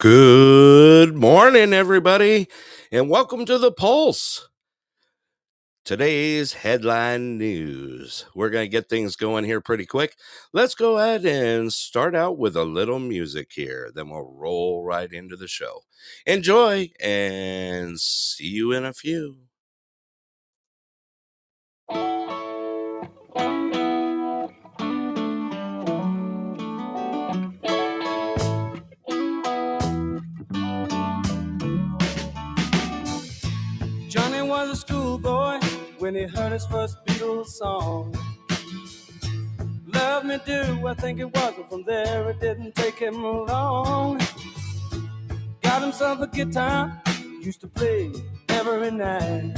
Good morning, everybody, and welcome to the Pulse. Today's headline news. We're going to get things going here pretty quick. Let's go ahead and start out with a little music here. Then we'll roll right into the show. Enjoy and see you in a few. Schoolboy when he heard his first Beatles song. Love me do, I think it was, but from there it didn't take him long. Got himself a guitar, used to play every night.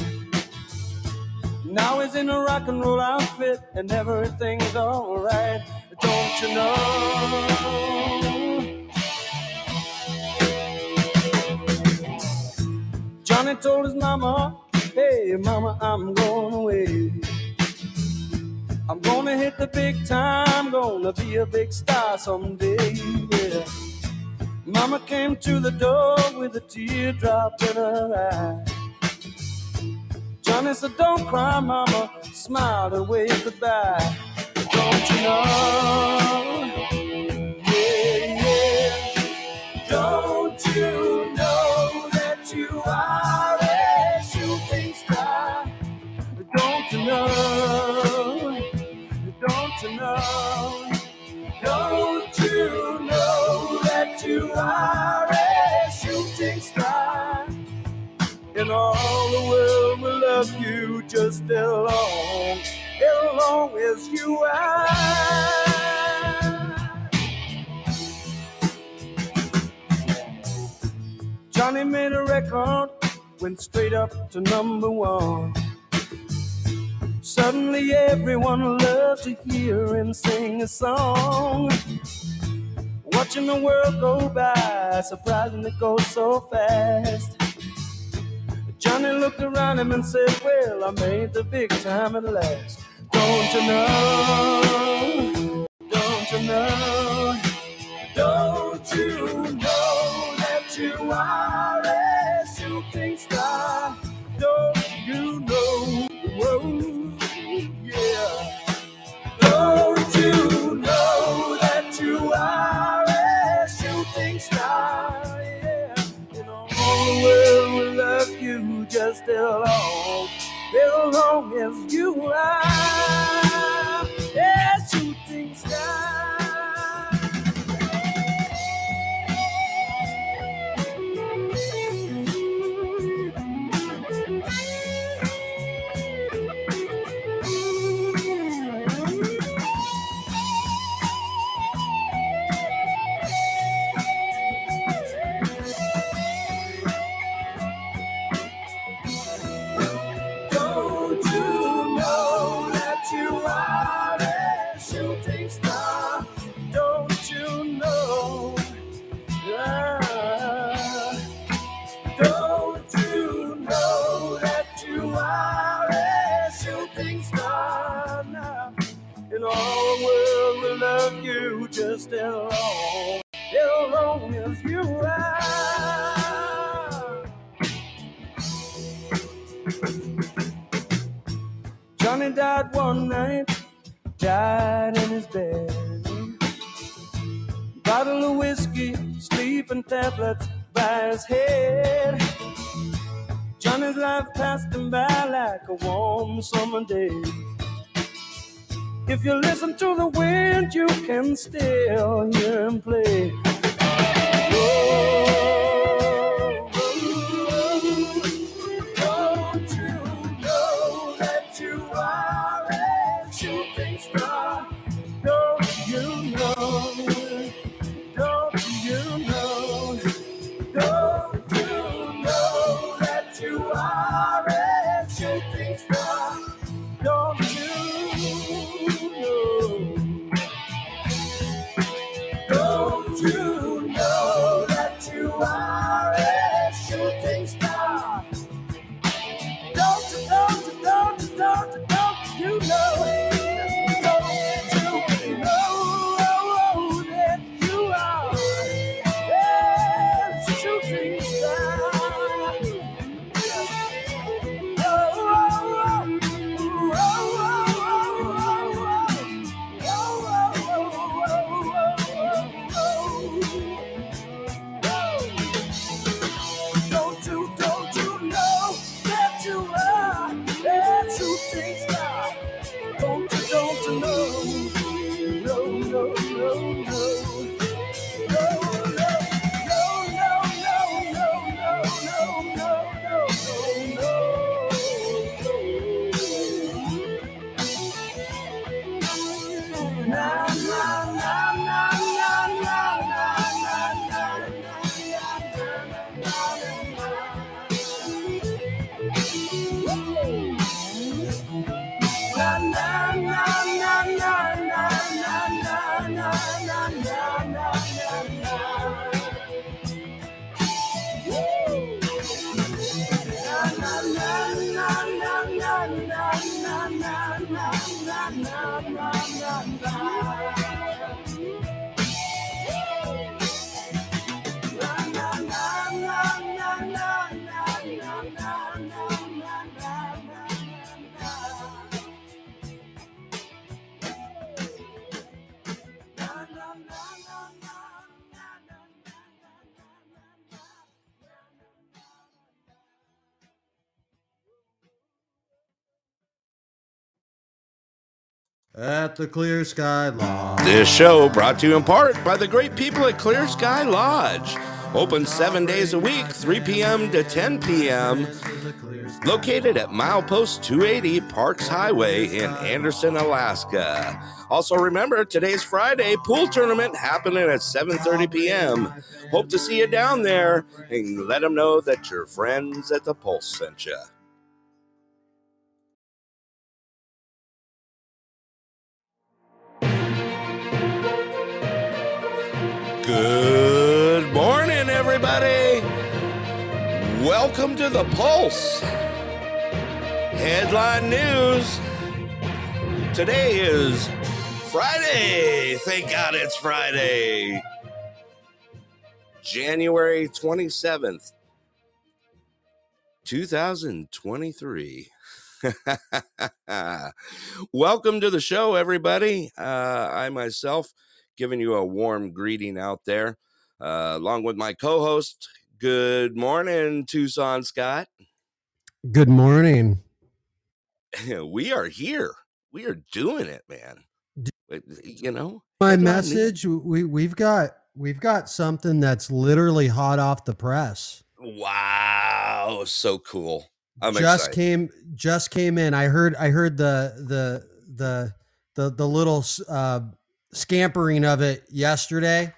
Now he's in a rock and roll outfit and everything's alright. Don't you know? Johnny told his mama, Hey mama, I'm going away. I'm gonna hit the big time, gonna be a big star someday. Yeah. Mama came to the door with a teardrop in her eye. Johnny said, Don't cry, mama, smiled and waved goodbye. Don't you know? Yeah, yeah. Don't you Don't you know? That you are a shooting star? And all the world will love you just as long, as long as you are. Johnny made a record, went straight up to number one. Suddenly everyone loved to hear him sing a song. Watching the world go by, surprising it goes so fast. Johnny looked around him and said, Well, I made the big time at last. Don't you know? Don't you know? Don't you know that you are a shooting star? World will love you just as long, as long as you are as long, as long as you are. Johnny died one night, died in his bed. Bottle of whiskey, sleeping tablets by his head. Johnny's life passed him by like a warm summer day. If you listen to the wind, you can still hear him play. At the Clear Sky Lodge. This show brought to you in part by the great people at Clear Sky Lodge. Open seven days a week, 3 p.m. to 10 p.m. Located at Milepost 280 Parks Highway in Anderson, Alaska. Also remember today's Friday pool tournament happening at 7:30 p.m. Hope to see you down there and let them know that your friends at the Pulse sent you. Good morning, everybody. Welcome to the Pulse. Headline news. Today is Friday. Thank God it's Friday. January 27th, 2023. Welcome to the show, everybody. Uh, I myself giving you a warm greeting out there, uh, along with my co host. Good morning, Tucson Scott. Good morning. we are here. We are doing it, man. You know, My message we we've got we've got something that's literally hot off the press. Wow, so cool. I'm just excited. came just came in. I heard I heard the the the the the little uh scampering of it yesterday.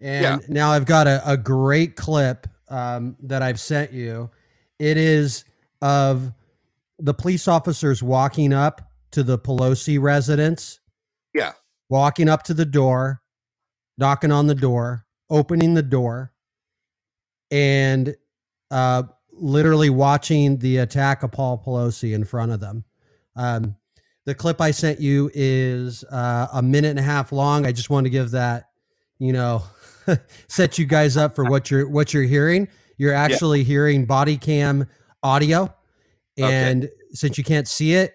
And Yeah. now I've got a, a great clip um, that I've sent you. It is of the police officers walking up to the Pelosi residence. Yeah. Walking up to the door, knocking on the door, opening the door, and uh, literally watching the attack of Paul Pelosi in front of them. Um, the clip I sent you is uh, a minute and a half long. I just want to give that, you know, set you guys up for what you're what you're hearing. You're actually hearing body cam audio, Okay. and since you can't see it,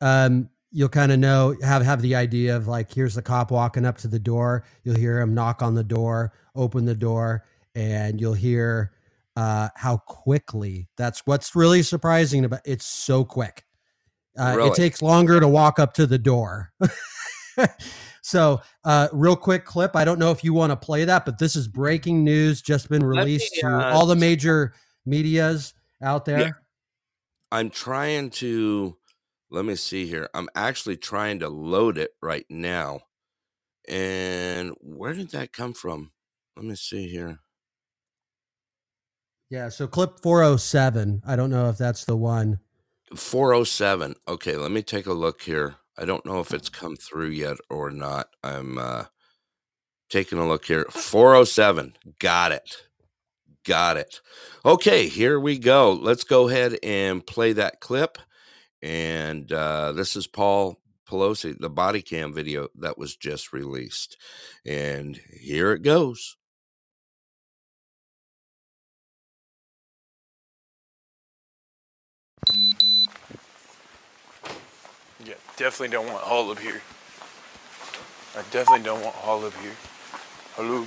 um, you'll kind of know have have the idea of like here's the cop walking up to the door. You'll hear him knock on the door, open the door, and you'll hear uh, how quickly. That's what's really surprising about it's so quick. Uh, Really? It takes longer to walk up to the door. so, uh, real quick clip. I don't know if you want to play that, but this is breaking news, just been Let me, released to uh, all the major medias out there. Yeah. I'm trying to let me see here. I'm actually trying to load it right now. And where did that come from? Let me see here. Yeah, so clip 407. I don't know if that's the one. 407. Okay, let me take a look here. I don't know if it's come through yet or not. I'm uh taking a look here. 407. Got it. Got it. Okay, here we go. Let's go ahead and play that clip. And uh this is Paul Pelosi, the body cam video that was just released. And here it goes. Definitely don't want all up here. I definitely don't want all up here. Hello.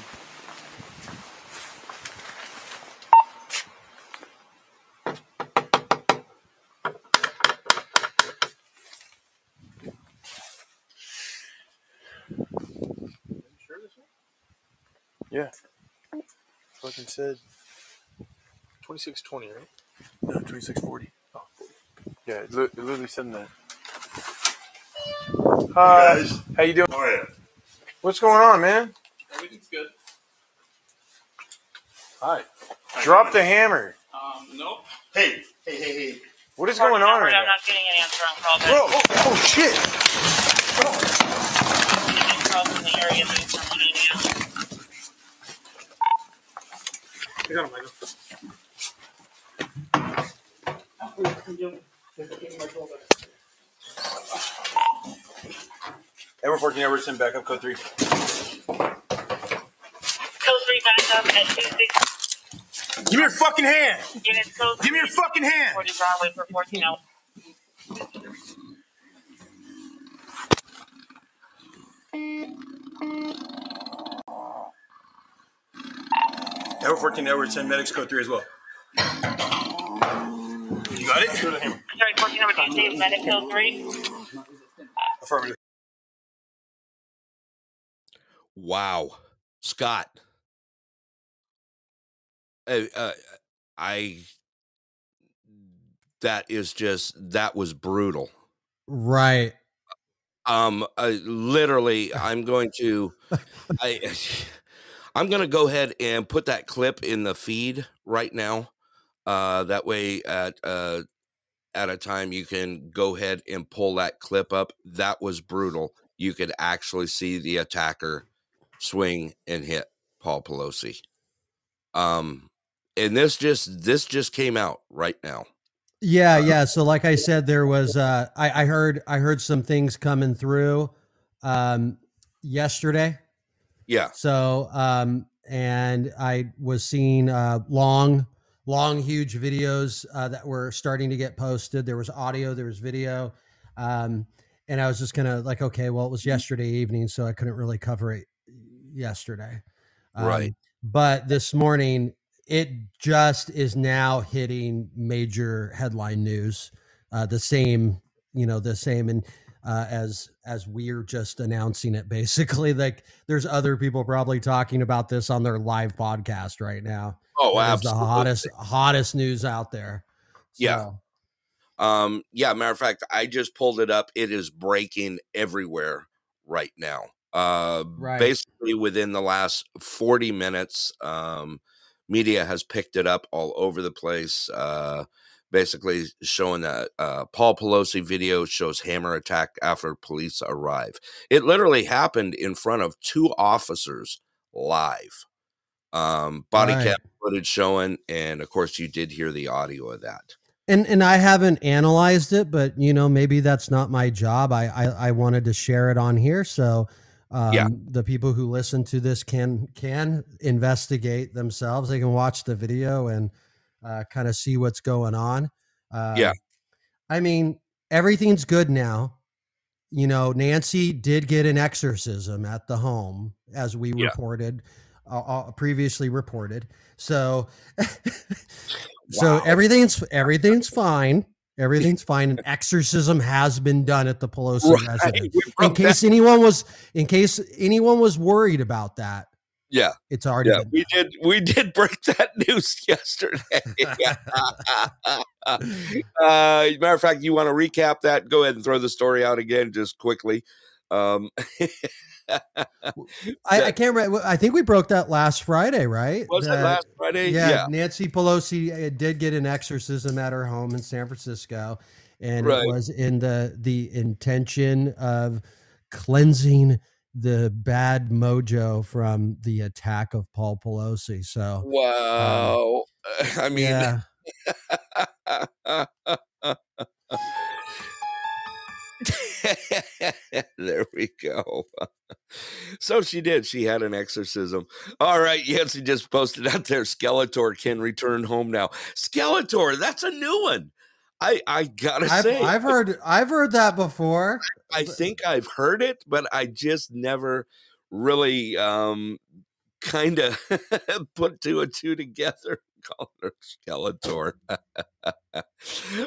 Yeah. Fucking said 2620, right? No, 2640. Oh, 40. Yeah, it, li- it literally said that. Hi. guys. How you doing? How are you? What's going on, man? Everything's good. Hi. Drop the hammer. Um, nope. Hey, hey, hey, hey. What is going on Number, right I'm now? not getting an answer on call. Bro, oh, oh shit. Getting calls from the area that is from email. I got him, Michael. Edward 14, Edward, send backup code 3. Code 3 backup at 26 Give me your fucking hand. units code Give me your fucking hand. 40 Broadway for 14 out. Edward 14, Edward, send medics code 3 as well. You got it? Sorry, 14 number 2 medic code 3. Affirmative. Wow, Scott. Uh, uh, I that is just that was brutal. Right. Um, uh, literally, I'm going to, I, I'm going to go ahead and put that clip in the feed right now. Uh, that way, at uh, at a time, you can go ahead and pull that clip up. That was brutal. You could actually see the attacker swing and hit Paul Pelosi. Um, and this just this just came out right now. Yeah, yeah. So like I said, there was uh I, I heard I heard some things coming through um yesterday. Yeah. So um and I was seeing uh long, long, huge videos uh, that were starting to get posted. There was audio, there was video. Um and I was just kind of like, okay, well, it was yesterday evening, so I couldn't really cover it yesterday. Um, Right. But this morning, it just is now hitting major headline news. Uh, the same, you know, the same, and uh, as as we're just announcing it, basically, like there's other people probably talking about this on their live podcast right now. Oh, is the absolutely. hottest hottest news out there. Yeah. Um, yeah, matter of fact, I just pulled it up. It is breaking everywhere right now. Uh, Right. basically within the last 40 minutes, um, media has picked it up all over the place. Uh, basically showing that uh, Paul Pelosi video shows hammer attack after police arrive. It literally happened in front of two officers live. Um, body Right. cam footage showing, and of course, you did hear the audio of that. and and I haven't analyzed it, but you know, maybe that's not my job. I I, I wanted to share it on here, so um, Yeah. the people who listen to this can can investigate themselves. They can watch the video and uh, kind of see what's going on. Uh, Yeah. I mean, everything's good now. You know, Nancy did get an exorcism at the home, as we Yeah. reported, uh, previously reported. So, so everything's everything's fine. Everything's fine. An exorcism has been done at the Pelosi Right, residence. In broke that- case anyone was, in case anyone was worried about that, yeah, it's already yeah, been we done. did. We did break that news yesterday. uh, matter of fact, you want to recap that? Go ahead and throw the story out again, just quickly. Um, I, I can't remember. I think we broke that last Friday, right? was it last Friday? Yeah, Nancy Pelosi uh, did get an exorcism at her home in San Francisco, and Right. it was in the the intention of cleansing the bad mojo from the attack of Paul Pelosi. So, Wow. I mean, yeah, there we go. so she did. She had an exorcism. All right. Yancy just posted out there Skeletor can return home now. Skeletor, that's a new one. I, I gotta I've, say, I've heard I've heard that before. I think I've heard it, but I just never really um kind of put two and two together. Call her Skeletor.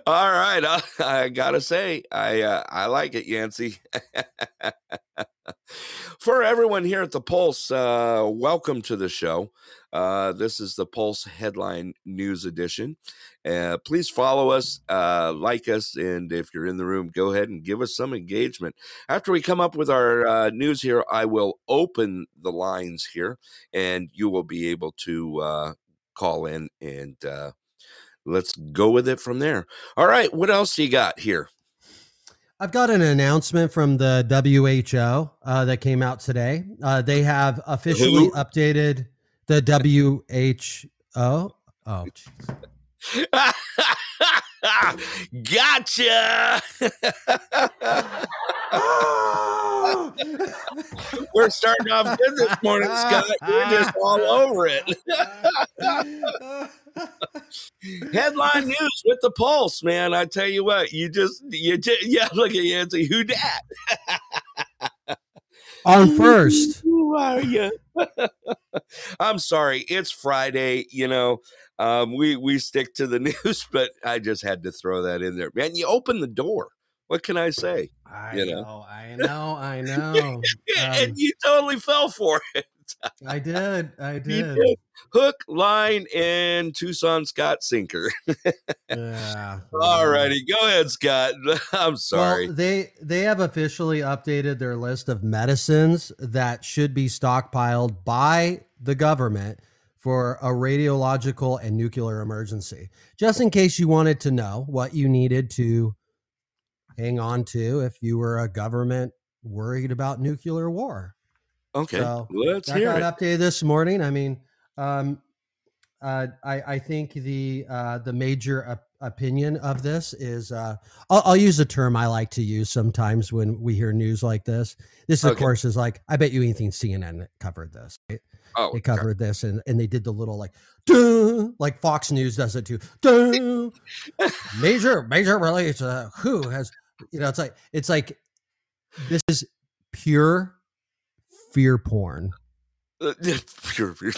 All right, I, I gotta say, I uh, I like it, Yancey. For everyone here at the Pulse, uh, welcome to the show. Uh, this is the Pulse Headline News Edition. Uh, please follow us, uh, like us, and if you're in the room, go ahead and give us some engagement. After we come up with our uh, news here, I will open the lines here, and you will be able to uh, call in and uh, let's go with it from there. All right, what else you got here? I've got an announcement from the WHO uh, that came out today. Uh, they have officially Who? updated the WHO. Oh, jeez. We're starting off good this morning, Scott. We're just all over it. Headline news with the pulse, man. I tell you what, you just you did yeah, look at Yancy. Who dat? On first. Who are you? I'm sorry, it's Friday, you know. Um, we we stick to the news, but I just had to throw that in there. Man, you open the door. What can I say? I You know. know, I know, I know. Um, and you totally fell for it. I did, I did. did. Hook, line, and Tucson Scott sinker. Yeah. All righty, go ahead, Scott. I'm sorry. Well, they they have officially updated their list of medicines that should be stockpiled by the government for a radiological and nuclear emergency. Just in case you wanted to know what you needed to hang on to if you were a government worried about nuclear war. okay, so let's hear got it. updated this morning. I mean, um, uh, I, I think the uh, the major op- opinion of this is uh, I'll, I'll use a term I like to use sometimes when we hear news like this. This, of Okay. course, is like I bet you anything CNN covered this. Right? Oh, They covered this and, and they did the little like Duh, like Fox News does it too. Duh, major major release. Uh, who has you know? It's like it's like this is pure fear porn. Uh, pure, pure.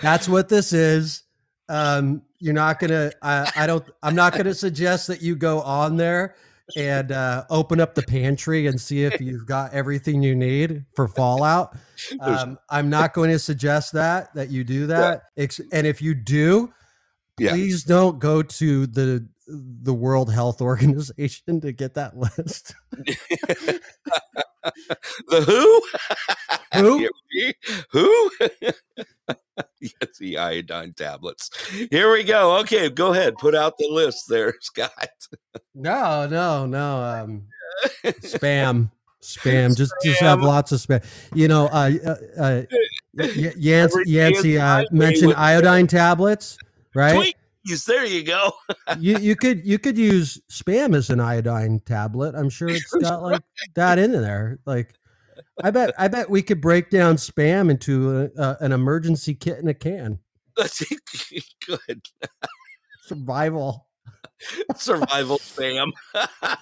That's what this is. Um, you're not gonna. I, I don't. I'm not gonna suggest that you go on there and uh, open up the pantry and see if you've got everything you need for Fallout. Um, I'm not going to suggest that that you do that. And if you do, Yeah. please don't go to the the World Health Organization to get that list. the who? Who? who? yes, the iodine tablets. Here we go. Okay, go ahead. Put out the list there, Scott. No, no, no. Um, spam, spam. Just, just have lots of spam. You know, uh, uh, uh Yancey, uh, mentioned iodine tablets, right? Tweets. There you go. you you could you could use spam as an iodine tablet. I'm sure it's got like that in there. Like, I bet I bet we could break down spam into a, uh, an emergency kit in a can. That's good. Survival. Survival spam.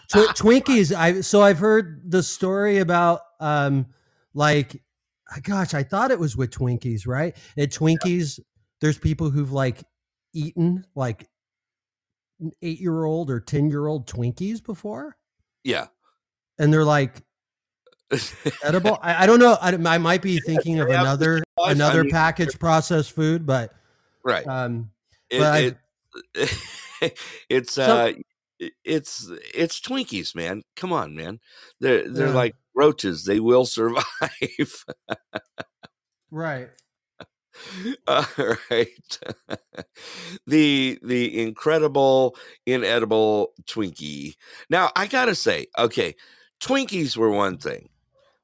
Tw- Twinkies. I so I've heard the story about um like gosh, I thought it was with Twinkies, right? At Twinkies, there's people who've like eaten like eight year old or ten year old Twinkies before, yeah. and they're like edible. I, I don't know. I, I might be thinking of they're another I another mean, packaged processed food, but right. um, It- but it- it's So- uh it's it's Twinkies, man. Come on, man. They're they're Yeah. like roaches. They will survive. right. All right. the the incredible inedible Twinkie. Now I gotta say, okay, Twinkies were one thing.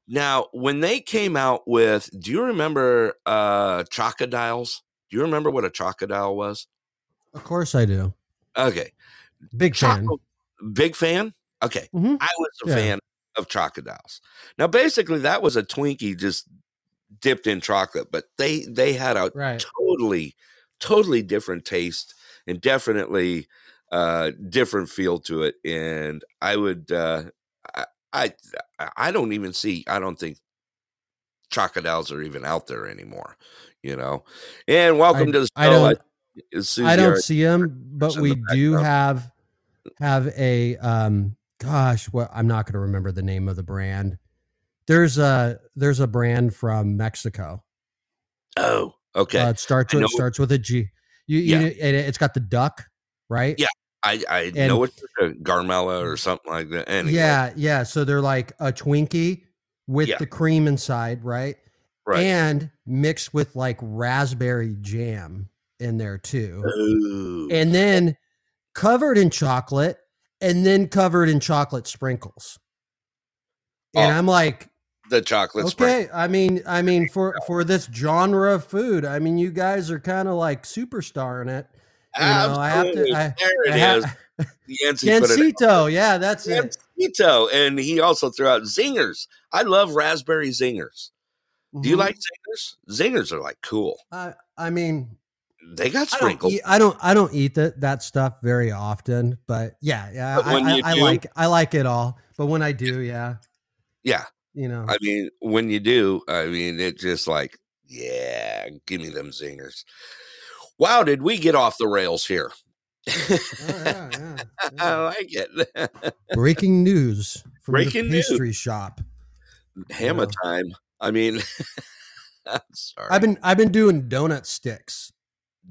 Now, when they came out with, do you remember uh Chocodiles? Do you remember what a Chocodile was? Of course I do. Okay. Big fan. Big fan? Okay. Mhm. I was a Yeah. fan of Chocodiles. Now, basically, that was a Twinkie just dipped in chocolate, but they they had a Right. totally, totally different taste and definitely uh different feel to it. And I would uh I I, I don't even see I don't think Chocodiles are even out there anymore, you know. And welcome I- to the show. I don't. Susie I don't see them, but we the do have have a um gosh, what I'm not going to remember the name of the brand. There's a there's a brand from Mexico. Oh, okay. Uh, it starts with starts with a G. You, you Yeah. and it's got the duck, right? Yeah, I I and- know it's a Garmella or something like that. Anyway, Yeah, yeah. So they're like a Twinkie with Yeah. the cream inside, right? right. And mixed with like raspberry jam in there too. Ooh. and then covered in chocolate and then covered in chocolate sprinkles. And Oh, I'm like, the chocolate okay. I mean, I mean, for for this genre of food, I mean, you guys are kind of like superstar in it. You know, I have Absolutely. to. I, there it I is. have, put it yeah, that's it. Yancito, and he also threw out zingers. I love raspberry zingers. Do you Mhm. like zingers? Zingers are like cool. I, I mean, They got I don't, sprinkled. eat, I don't, I don't eat that that stuff very often, but yeah, yeah, But I, I, you I like, I like it all. But when I do, yeah, Yeah, you know, I mean, when you do, I mean, it just like, yeah, give me them zingers. Wow, did we get off the rails here? Oh, yeah, yeah, I like it. Breaking news from Breaking the news. pastry shop. Hammer Yeah. time. I mean, I'm sorry. I've been I've been doing donut sticks.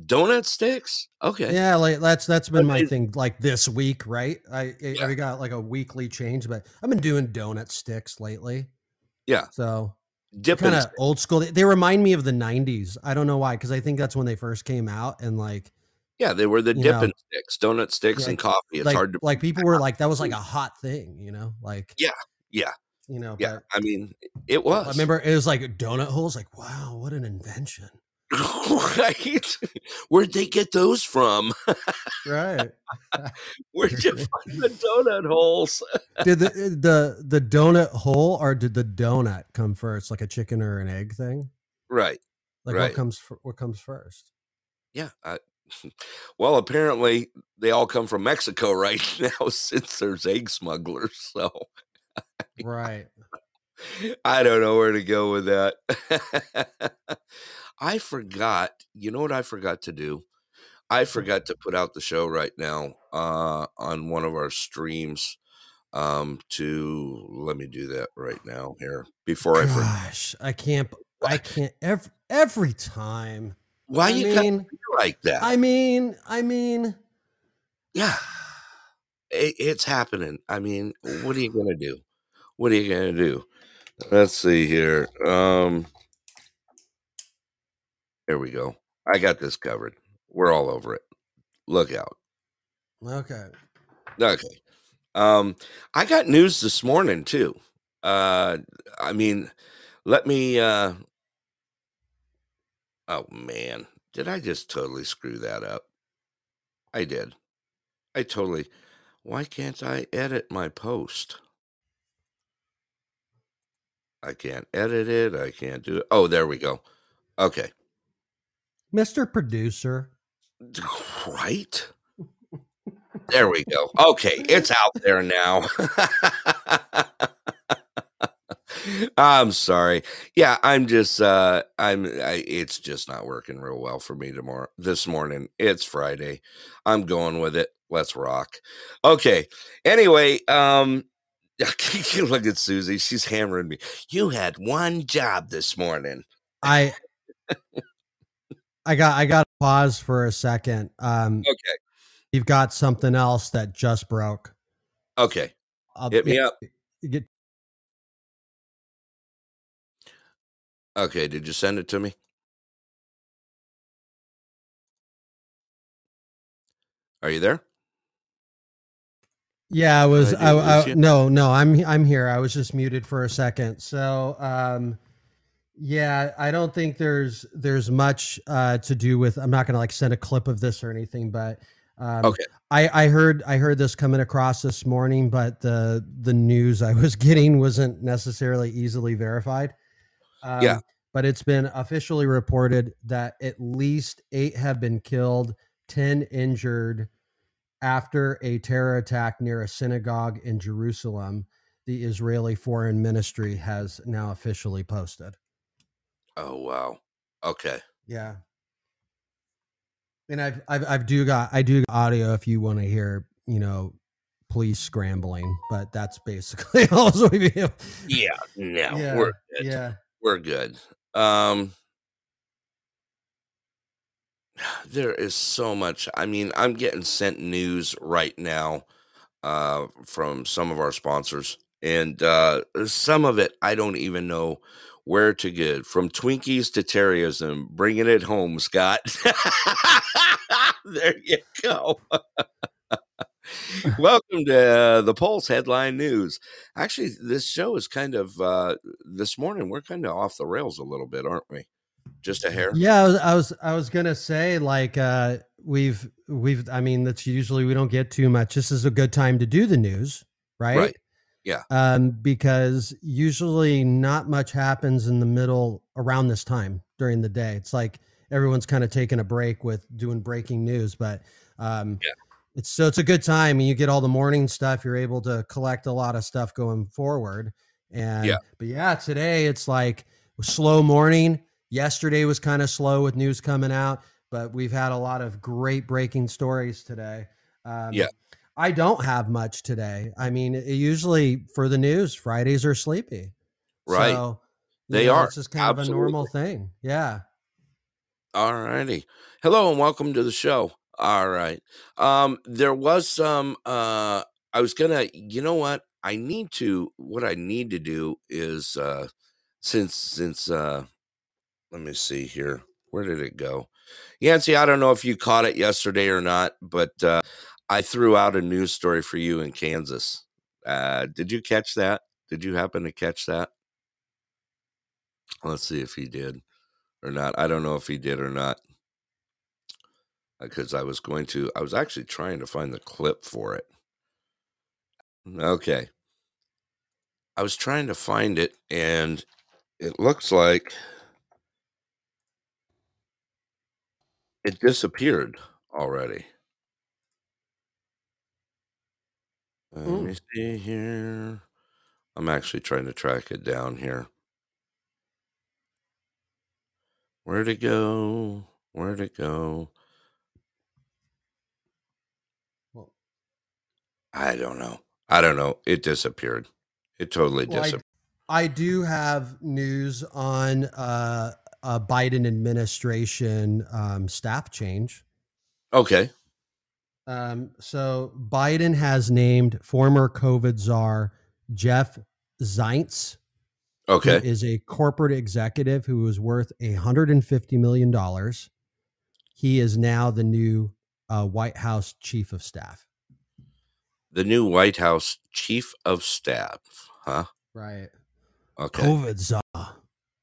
donut sticks. Okay. Yeah, like that's that's been my Okay. thing. Like this week, right? I I, Yeah. I got like a weekly change, but I've been doing donut sticks lately. Yeah. So Dipping. kind of old school. They, they remind me of the '90s. I don't know why, because I think that's when they first came out, and like Yeah, they were the dipping sticks, donut sticks, yeah, and coffee. It's like hard to. like people were like that was like a hot thing, you know, like Yeah, yeah, you know. yeah. but I mean, it was. I remember it was like donut holes. Like wow, what an invention! right? Where'd they get those from? Right? Where'd you find the donut holes? did the eh, the the donut hole or did the donut come first, like a chicken or an egg thing? Right. Like Right. what comes what comes first? Yeah. I, well, apparently they all come from Mexico right now since there's egg smugglers. So Right. I don't know where to go with that. I forgot. You know what I forgot to do? I forgot to put out the show right now uh, on one of our streams. Um, to let me do that right now here before I. Gosh, I can't. I can't every every time. Why I you mean, like that? I mean, I mean, yeah, it, it's happening. I mean, what are you gonna do? What are you gonna do? Let's see here. Um, here we go. I got this covered. We're all over it. Look out. okay. Okay. Um, I got news this morning too. Uh, I mean, let me. Uh, oh man, did I just totally screw that up? I did. I totally. Why can't I edit my post? I can't edit it. I can't do it. Oh, there we go. Okay. Mr. Producer. Right? There we go. Okay, it's out there now. I'm sorry. Yeah, I'm just uh I'm I, it's just not working real well for me tomorrow this morning. It's Friday. I'm going with it. Let's rock. Okay. Anyway, um look at Susie. She's hammering me. You had one job this morning. I I got I got to pause for a second. Um, Okay. you've got something else that just broke. Okay. I'll, Hit me up. Get, Okay, did you send it to me? Are you there? Yeah, I was. I I, do lose I, you? no, no, I'm I'm here. I was just muted for a second. So, um, yeah, I don't think there's there's much uh, to do with. I'm not going to like send a clip of this or anything, but um, Okay. I I heard I heard this coming across this morning, but the the news I was getting wasn't necessarily easily verified. Um, Yeah. but it's been officially reported that at least eight have been killed, ten injured after a terror attack near a synagogue in Jerusalem, the Israeli Foreign Ministry has now officially posted. Oh wow. Okay. Yeah. And I've I've I've do got I do got audio if you want to hear, you know, police scrambling, but that's basically all we have. Yeah. No, Yeah, we're good. Yeah. We're good. Um there is so much. I mean, I'm getting sent news right now uh from some of our sponsors and uh some of it I don't even know where to get from Twinkies to terrorism. Bringing it home, Scott. there you go. Welcome to uh, the Pulse headline news. Actually, this show is kind of uh, this morning. We're kind of off the rails a little bit, aren't we? Just a hair. Yeah, I was, I was I was gonna say like uh we've we've I mean that's usually we don't get too much. This is a good time to do the news, right? Right. Yeah. Um, because usually not much happens in the middle around this time during the day. It's like everyone's kind of taking a break with doing breaking news, but um Yeah. it's so it's a good time and you get all the morning stuff. You're able to collect a lot of stuff going forward. And Yeah. but yeah, today it's like slow morning. Yesterday was kind of slow with news coming out, but we've had a lot of great breaking stories today. Um, Yeah. I don't have much today. I mean, usually for the news, Fridays are sleepy. Right. So, They know, are. It's just kind of a normal thing. Yeah. All righty. Hello and welcome to the show. All right. Um, there was some uh I was gonna you know what? I need to what I need to do is uh since since uh let me see here. Where did it go? Yancy, I don't know if you caught it yesterday or not, but uh I threw out a news story for you in Kansas. Uh did you catch that? Did you happen to catch that? Let's see if he did or not. I don't know if he did or not. Because I was going to, I was actually trying to find the clip for it. Okay. I was trying to find it, and it looks like it disappeared already. Let me see here. I'm actually trying to track it down here. Where'd it go? Where'd it go? Well- I don't know. I don't know. It disappeared. It totally Well, I- disappeared. I do have news on uh, a Biden administration um, staff change. Okay. Um, so Biden has named former COVID czar Jeff Zients, Okay. is a corporate executive who is worth $150 million. He is now the new uh, White House chief of staff. The new White House chief of staff. Huh? Right. Okay. COVID czar.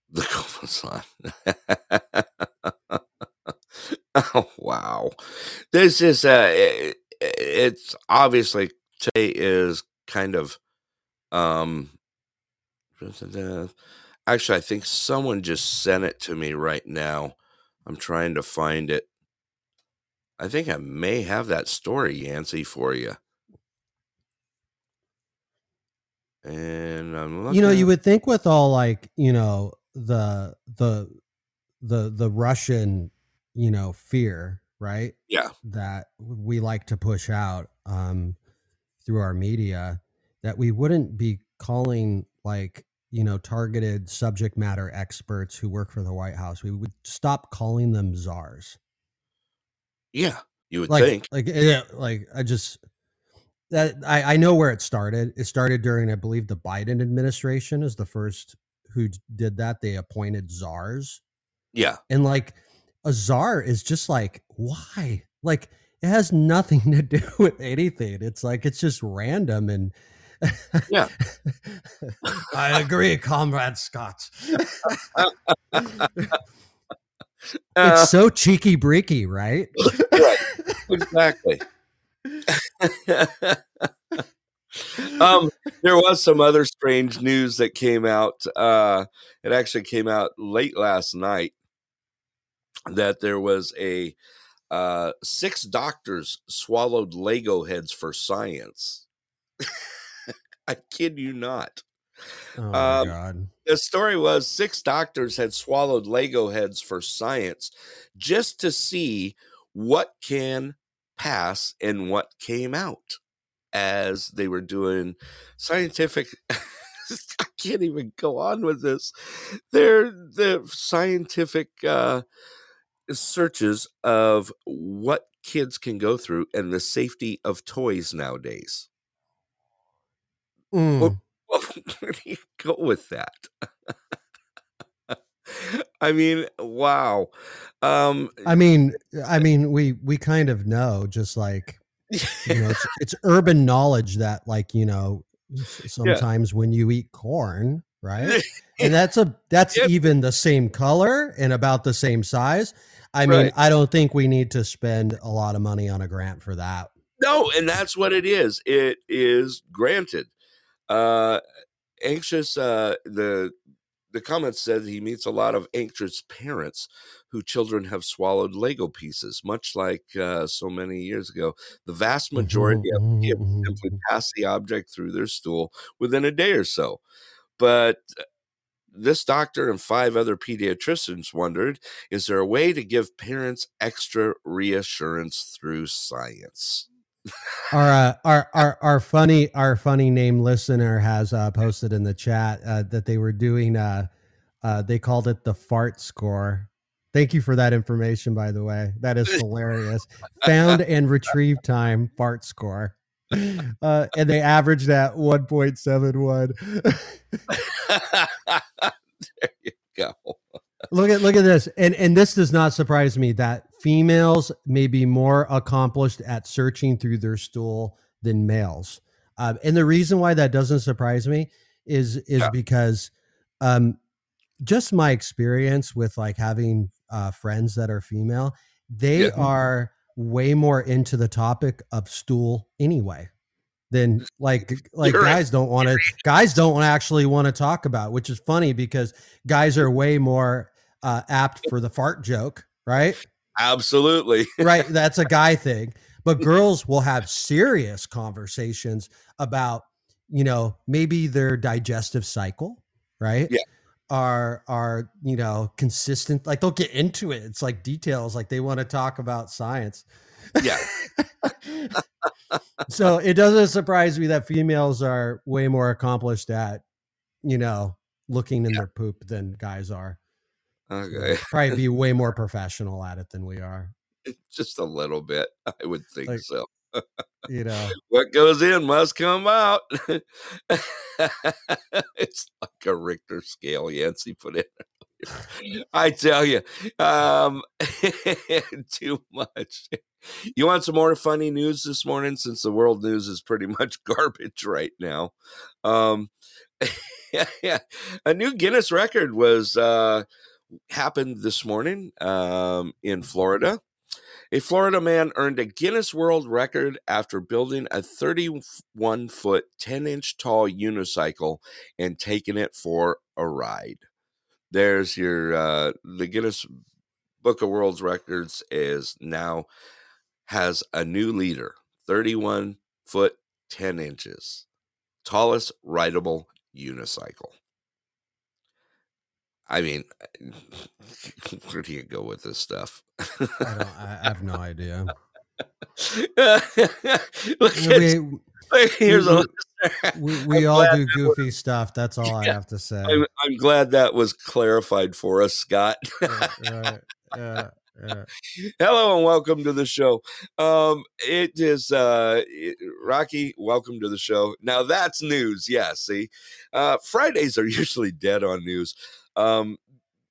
The COVID sign. oh wow, this is uh, i- i- it's obviously today is kind of um. Actually, I think someone just sent it to me right now. I'm trying to find it. I think I may have that story, Yancey, for you. And I'm looking. you know you would think with all like you know the the the the russian you know fear right Yeah. that we like to push out um through our media that we wouldn't be calling like you know targeted subject matter experts who work for the white house we would stop calling them czars Yeah, you would like think. like yeah like i just that I, I know where it started it started during i believe the biden administration is the first who did that they appointed czars Yeah. and like a czar is just like why like it has nothing to do with anything it's like it's just random and Yeah. i agree comrade scott Uh, it's so cheeky breaky right Right. exactly. um, there was some other strange news that came out. Uh, it actually came out late last night that there was a uh, six doctors swallowed Lego heads for science. I kid you not. oh Um, god The story was six doctors had swallowed Lego heads for science just to see what can pass and what came out as they were doing scientific. I can't even go on with this. They're the scientific uh, searches of what kids can go through and the safety of toys nowadays. Mm. Well, where do you go with that? I mean, wow. Um, I mean, I mean, we we kind of know, just like you know, it's, it's urban knowledge that, like you know, sometimes when you eat corn, right, and that's a that's Yep. even the same color and about the same size. I mean, Right. I don't think we need to spend a lot of money on a grant for that. no, and that's what it is. It is granted. Uh, anxious. Uh, the the comments said he meets a lot of anxious parents who children have swallowed Lego pieces, much like uh, so many years ago. The vast majority of Mhm, kids mhm, simply mhm. pass the object through their stool within a day or so. But uh, this doctor and five other pediatricians wondered is there a way to give parents extra reassurance through science? our, uh, our our our funny our funny name listener has uh, posted in the chat uh, that they were doing uh, uh, they called it the fart score. Thank you for that information, by the way. That is hilarious. Found and retrieve time fart score. Uh, and they averaged at 1.71. there you go. look at look at this. And and this does not surprise me that females may be more accomplished at searching through their stool than males. Um, and the reason why that doesn't surprise me is is Yeah. because um, just my experience with like having uh, friends that are female, they Yeah. are way more into the topic of stool anyway than like like You're right. guys don't want to guys don't actually want to talk about which is funny because guys are way more uh, apt for the fart joke right Absolutely. right that's a guy thing but girls will have serious conversations about you know maybe their digestive cycle right Yeah. Are are you know consistent like they'll get into it it's like details like they want to talk about science Yeah. so it doesn't surprise me that females are way more accomplished at you know looking in their poop than guys are Okay. probably be way more professional at it than we are Just a little bit. I would think Like- so. You know What goes in must come out. it's like a Richter scale Yancey put in. I tell you, um, too much. You want some more funny news this morning since the world news is pretty much garbage right now. Um, a new Guinness record was uh, happened this morning um, in Florida. A Florida man earned a Guinness World Record after building a 31 foot, 10 inch tall unicycle and taking it for a ride. There's your, uh, the Guinness Book of World Records is now has a new leader 31 foot, 10 inches, tallest rideable unicycle. I mean, where do you go with this stuff? i don't i I have no idea Look You know, at, we, here's a we, we all do goofy stuff that's all i have to say I'm, I'm glad that was clarified for us, Scott. right, right, yeah, yeah. Hello and welcome to the show. Um, it is uh, it- Rocky. Welcome to the show. Now that's news. Yeah, see, uh, Fridays are usually dead on news. Um,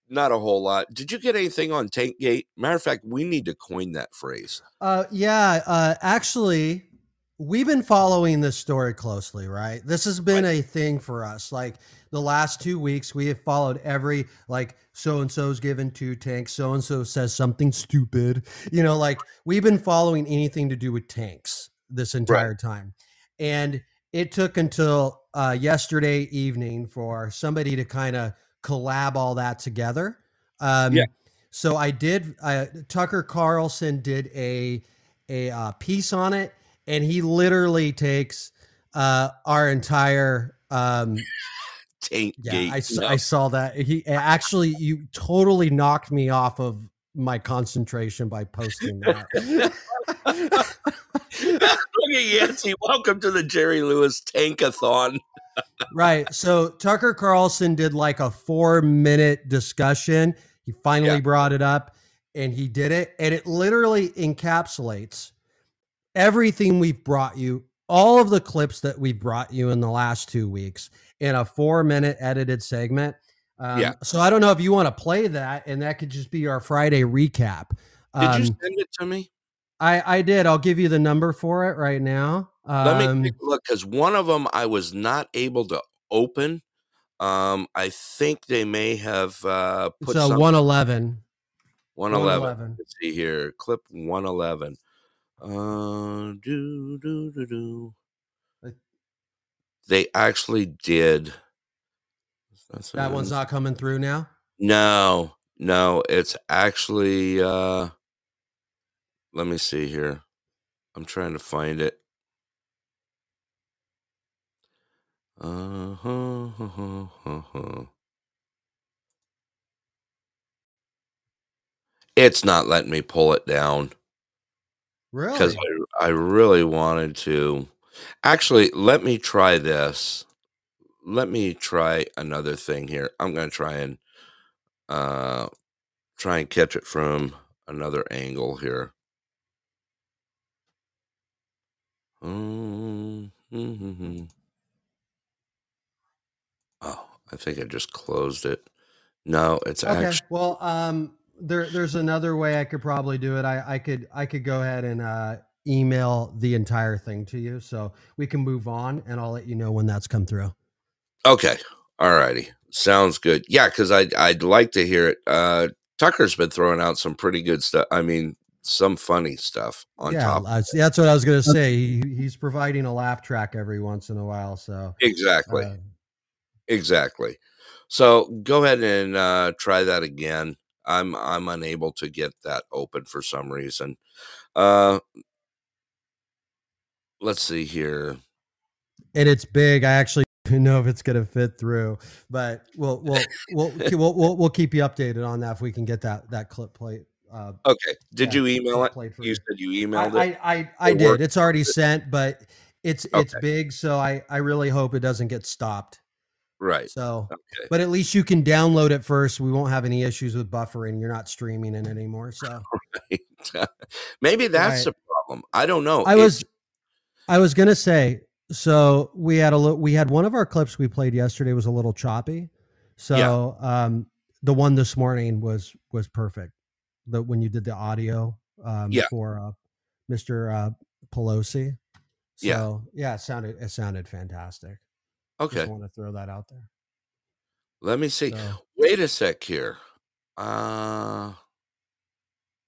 not a whole lot. Did you get anything on Tankgate? Matter of fact, we need to coin that phrase. Uh, yeah, uh, actually, we've been following this story closely, right? This has been a thing for us. Like the last two weeks, we have followed every like so and so's given two tanks, so and so says something stupid. You know, like we've been following anything to do with tanks this entire time, and it took until uh, yesterday evening for somebody to kind of collab all that together. Um, Yeah. So I did. Uh, Tucker Carlson did a a uh, piece on it, and he literally takes uh, our entire. Um, yeah, I, s- No. I saw that. He actually, you totally knocked me off of my concentration by posting that. Look at Yancey. Welcome to the Jerry Lewis Tankathon. right. So Tucker Carlson did like a four minute discussion. He finally Yeah. brought it up and he did it. And it literally encapsulates everything we've brought you, all of the clips that we brought you in the last two weeks in a four minute edited segment. Um, Yeah. So I don't know if you want to play that and that could just be our Friday recap. Did you Um, send it to me? I, I did. I'll give you the number for it right now. Let Um, me take a look because one of them I was not able to open. Um, I think they may have uh, put it's a 111. 111. 111. Let's see here, clip 111. Uh, do do do do. They actually did. That's that one's not coming through now. No, no, it's actually. uh Let me see here. I'm trying to find it. Uh huh. huh, huh, huh it's not letting me pull it down. Really? Because I, I really wanted to. Actually, let me try this. Let me try another thing here. I'm going to try and uh, try and catch it from another angle here. Mm-hmm. Oh, I think I just closed it. No, it's Okay. actually Well, um, there there's another way I could probably do it. I I could I could go ahead and uh, email the entire thing to you, so we can move on, and I'll let you know when that's come through. Okay. All righty, sounds good. Yeah, because I'd I'd like to hear it. Uh, Tucker's been throwing out some pretty good stuff. I mean, some funny stuff on yeah, top. I- that's what I was gonna say. He, he's providing a laugh track every once in a while, so Exactly. uh, Exactly. So go ahead and uh, try that again. I'm I'm unable to get that open for some reason. Uh, let's see here. and it's big. I actually know if it's gonna fit through, but we'll we'll we'll we'll, we'll, we'll keep you updated on that if we can get that that clip plate. Uh, Okay. Did Yeah, you email it? You you. said you I, emailed it. I, I, I It did. worked. It's already sent, but it's it's big, so I I really hope it doesn't get stopped. Right. So, Okay. but at least you can download it first. We won't have any issues with buffering. You're not streaming it anymore. So Maybe that's Right. the problem. I don't know. I was I was gonna say. So we had a little. We had one of our clips we played yesterday was a little choppy. So um, the one this morning was was perfect. The when you did the audio um, Yeah. for uh, Mr. Uh, Pelosi. Yeah. So yeah, it sounded it sounded fantastic. okay. Just want to throw that out there. Let me see. So Wait a sec here. Uh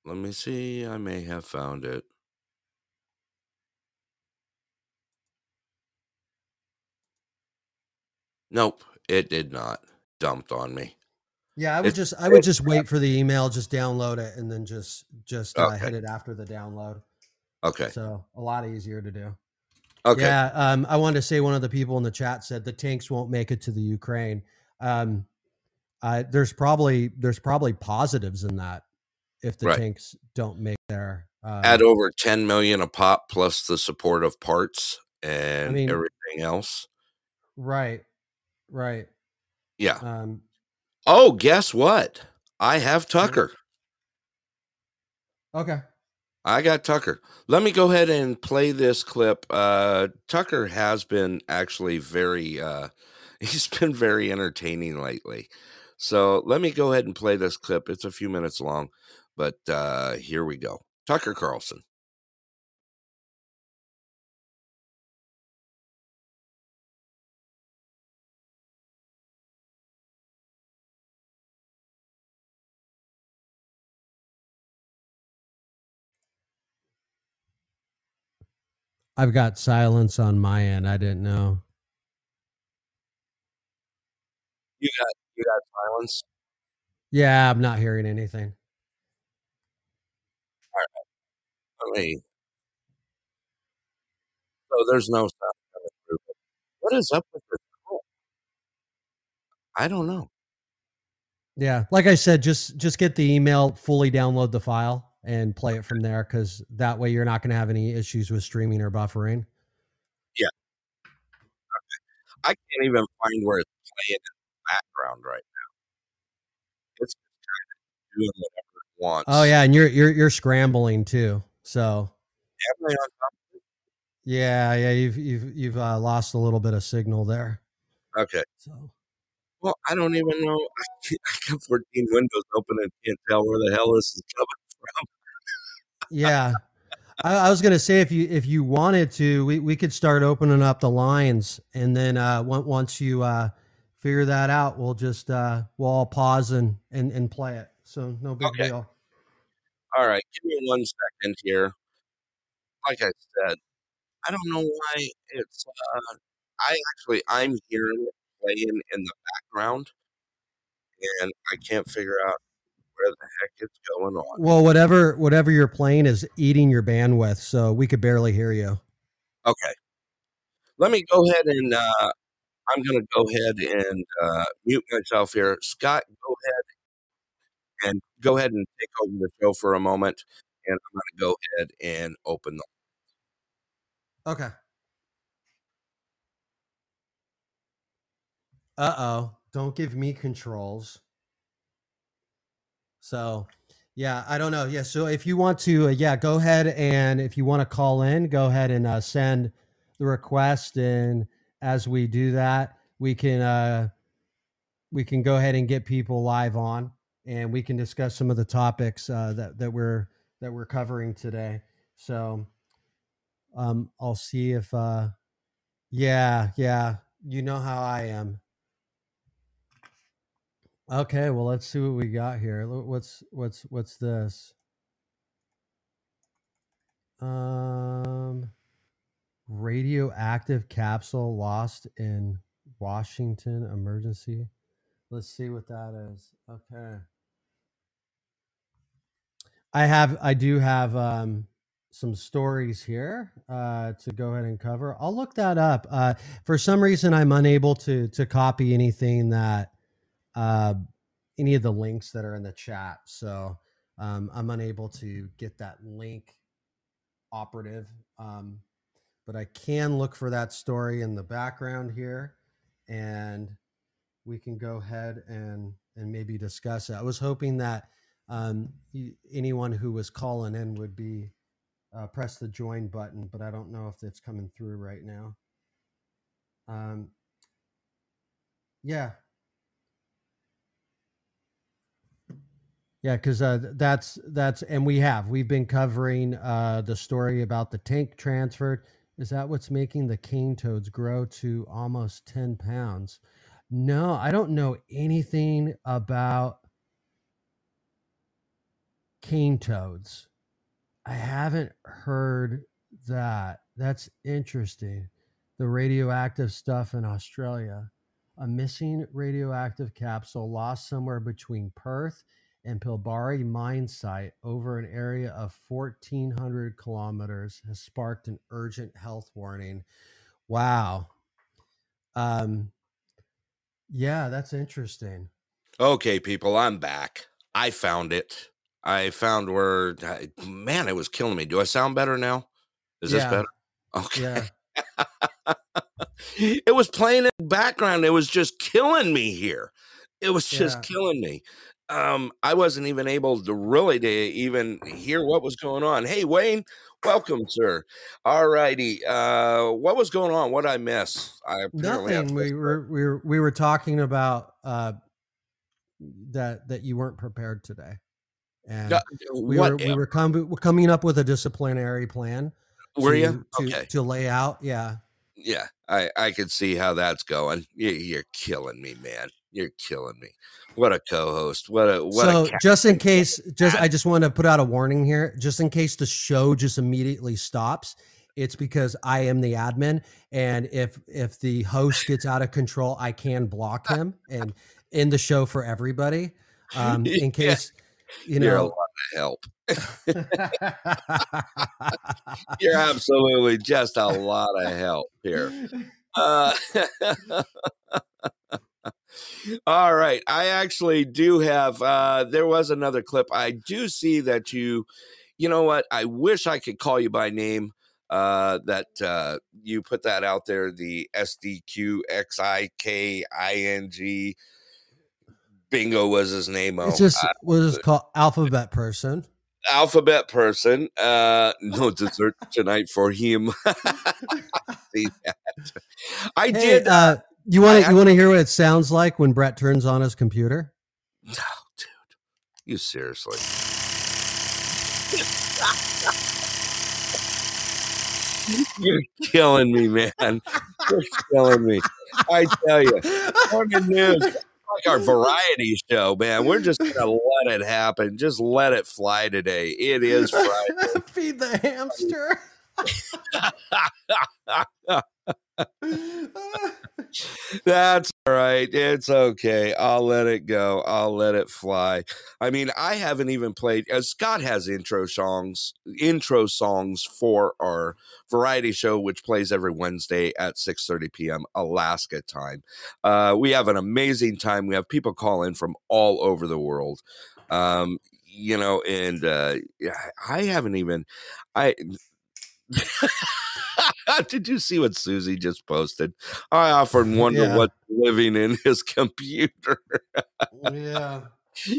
let me see. I may have found it. Nope, it did not. Dumped on me. yeah, I would It's- just I would just wait for the email, just download it, and then just just uh, Okay. hit it after the download. Okay. So a lot easier to do. Okay. Yeah, um, I wanted to say one of the people in the chat said the tanks won't make it to the Ukraine. Um, uh, there's probably there's probably positives in that if the Right. tanks don't make their. Uh, Add over 10 million a pop plus the support of parts and mean- everything else. right, right. Yeah. Um, Oh, guess what? I have Tucker. okay, I got Tucker. Let me go ahead and play this clip. Uh, Tucker has been actually very, uh, he's been very entertaining lately. So let me go ahead and play this clip. It's a few minutes long, but uh, here we go. Tucker Carlson. I've got silence on my end. I didn't know. You got you got silence. Yeah, I'm not hearing anything. All right. Let me. So there's no sound. What is up with this? I don't know. Yeah, like I said, just just get the email, fully download the file, and play it from there. Because that way, you're not going to have any issues with streaming or buffering. Yeah. I can't even find where it's playing in the background right now. It's doing whatever it wants. Oh yeah, and you're you're you're scrambling too. So Am I on top? yeah, yeah, you've you've you've uh, lost a little bit of signal there. Okay. So Well, I don't even know. I I got 14 windows open and can't tell where the hell this is coming yeah, I, I was gonna say if you if you wanted to, we we could start opening up the lines, and then uh, once you uh, figure that out, we'll just uh, we'll all pause and and and play it. So no big Okay. deal. All right, give me one second here. Like I said, I don't know why it's. Uh, I actually I'm hearing it playing in the background, and I can't figure out where the heck it's going on. Well, whatever whatever you're playing is eating your bandwidth, so we could barely hear you. Okay, let me go ahead and uh, I'm going to go ahead and uh, mute myself here. Scott, go ahead and go ahead and take over the show for a moment. And I'm going to go ahead and open the. Okay. Uh oh. Don't give me controls. So, yeah, I don't know. Yeah. So if you want to, uh, yeah, go ahead and if you want to call in, go ahead and uh, send the request. And as we do that, we can, uh, we can go ahead and get people live on and we can discuss some of the topics uh, that, that we're, that we're covering today. So, um, I'll see if, uh, yeah, yeah, you know how I am. Okay, well, let's see what we got here. What's what's what's this? Um, radioactive capsule lost in Washington emergency. Let's see what that is. Okay. I have I do have um some stories here uh to go ahead and cover. I'll look that up. Uh for some reason I'm unable to to copy anything that uh, any of the links that are in the chat. So um, I'm unable to get that link operative. Um, but I can look for that story in the background here and we can go ahead and and maybe discuss it. I was hoping that um, anyone who was calling in would be uh, press the join button, but I don't know if it's coming through right now. Um, yeah, Yeah, because uh, that's that's and we have we've been covering uh, the story about the tank transfer. Is that what's making the cane toads grow to almost ten pounds? No, I don't know anything about cane toads. I haven't heard that. That's interesting. The radioactive stuff in Australia. A missing radioactive capsule lost somewhere between Perth and Pilbara mine site over an area of 1,400 kilometers has sparked an urgent health warning. Wow. Um, yeah, that's interesting. Okay, people, I'm back. I found it. I found where, I- man, it was killing me. Do I sound better now? Is this better? Okay. Yeah. it was playing in the background. It was just killing me here. It was just Yeah. killing me. Um, I wasn't even able to really to even hear what was going on. Hey, Wayne, welcome, sir. All righty. Uh, what was going on? What I miss? I apparently Nothing. We were we were we were talking about uh that that you weren't prepared today. And No, we were we were, com- we're coming up with a disciplinary plan were to, you? to, Okay. to lay out. Yeah. Yeah, I I could see how that's going. You, you're killing me, man. You're killing me. What a co-host. What a what so a just in case, just I just want to put out a warning here. Just in case the show just immediately stops, it's because I am the admin, and if if the host gets out of control, I can block him and end the show for everybody. Um, in case you know, You're a lot of help. You're absolutely just a lot of help here. Uh, all right. I actually do have, uh, there was another clip. I do see that you, you know what? I wish I could call you by name. Uh, that uh, you put that out there, the SDQXIKING. Bingo was his name. It's Oh, just it called alphabet person. alphabet person. Uh, no dessert tonight for him. I Hey, did. uh, you want to you want to hear what it sounds like when Brett turns on his computer? Oh, dude, you seriously? You're killing me, man. You're killing me. I tell you, morning news like our variety show, man. We're just gonna let it happen. Just let it fly today. It is Friday. Feed the hamster. That's all right. It's okay. I'll let it go. I'll let it fly. I mean, I haven't even played. Uh, Scott has intro songs, intro songs for our variety show, which plays every Wednesday at six thirty p.m. Alaska time. Uh, we have an amazing time. We have people call in from all over the world. Um, you know, and uh, I haven't even. I did you see what Susie just posted? I often wonder Yeah. what's living in his computer. yeah.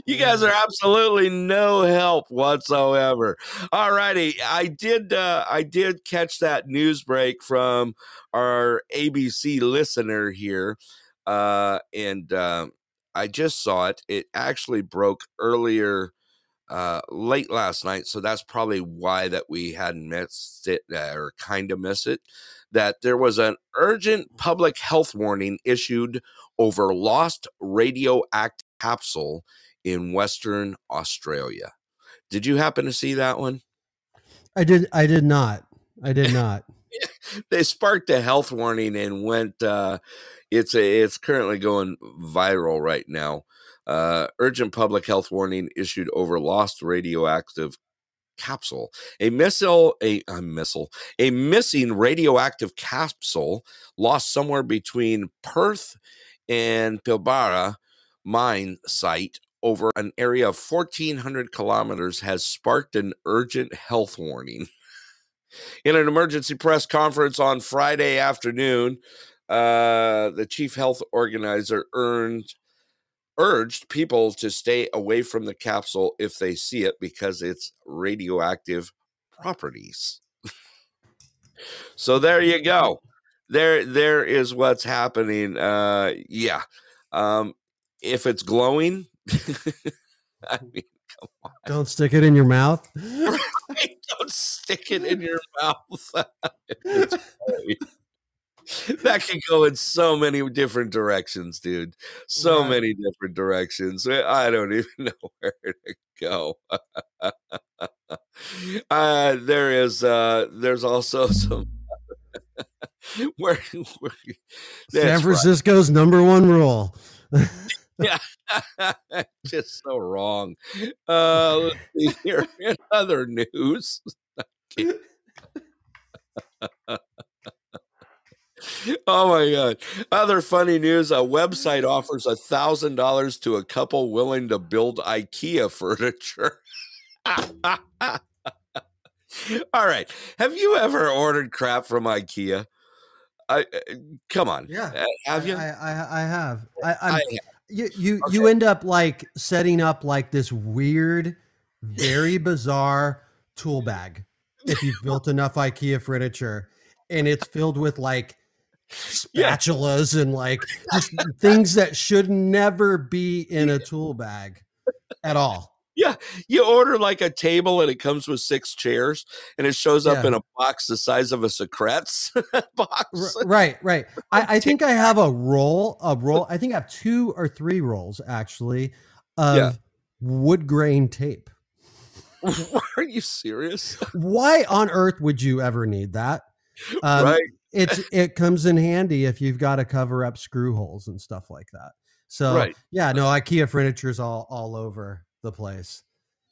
You guys are absolutely no help whatsoever. All righty, I did. Uh, I did catch that news break from our ABC listener here, uh, and uh, I just saw it. It actually broke earlier, uh, late last night, so that's probably why that we hadn't missed it uh, or kind of missed it. That there was an urgent public health warning issued over lost radioactive capsule in Western Australia. Did you happen to see that one? I did. I did not. I did not. They sparked a health warning and went. Uh, it's a, it's currently going viral right now. Uh, urgent public health warning issued over lost radioactive capsule. A missile, a, a missile, a missing radioactive capsule lost somewhere between Perth and Pilbara mine site over an area of 1400 kilometers has sparked an urgent health warning. In an emergency press conference on Friday afternoon, uh, the chief health organizer earned urged people to stay away from the capsule if they see it because it's radioactive properties. so there you go. There there is what's happening. Uh yeah. Um if it's glowing I mean come on. Don't stick it in your mouth. don't stick it in your mouth. That can go in so many different directions, dude. So Right. many different directions. I don't even know where to go. uh, there is uh, there's also some where, where San that's right. Francisco's number one rule. Yeah. Just so wrong. Uh, let's see here in other news. Oh my god! Other funny news: a website offers a thousand dollars to a couple willing to build IKEA furniture. All right, have you ever ordered crap from IKEA? I uh, come on, Yeah. Uh, have you? I, I, I have. I, I- you, you, you end up like setting up like this weird, very bizarre tool bag if you've built enough IKEA furniture, and it's filled with like Yeah. spatulas and like just things that should never be in a tool bag at all. Yeah, you order like a table and it comes with six chairs and it shows up Yeah. in a box the size of a Secrets box. Right, right. I, I think I have a roll, a roll. I think I have two or three rolls actually of Yeah. wood grain tape. Are you serious? Why on earth would you ever need that? Um, right? It's it comes in handy if you've got to cover up screw holes and stuff like that. So Right. yeah, no, IKEA furniture's all all over the place.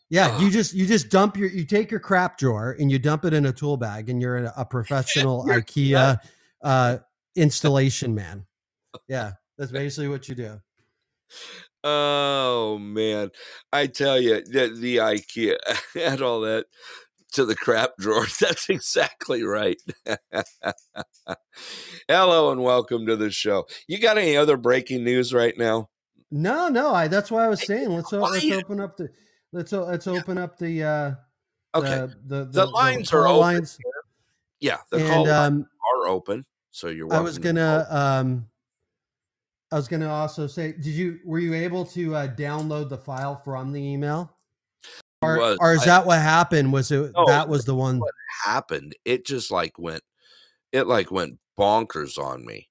Yeah, you just you just dump your you take your crap drawer and you dump it in a tool bag and you're a, a professional IKEA uh installation man. Yeah, that's basically what you do. Oh man, I tell you, the, the IKEA and all that to the crap drawer. That's exactly right. Hello and welcome to the show. You got any other breaking news right now? No, no, I that's why I was saying let's o- let's open up the let's o- let's open up the uh Okay, the the, lines are open lines. yeah, the call and um are open, so you're. I was gonna um I was gonna also say, did you were you able to uh, download the file from the email? Or, or is I- that what happened? Was it No, that was the one? what happened. It just like went, it like went bonkers on me.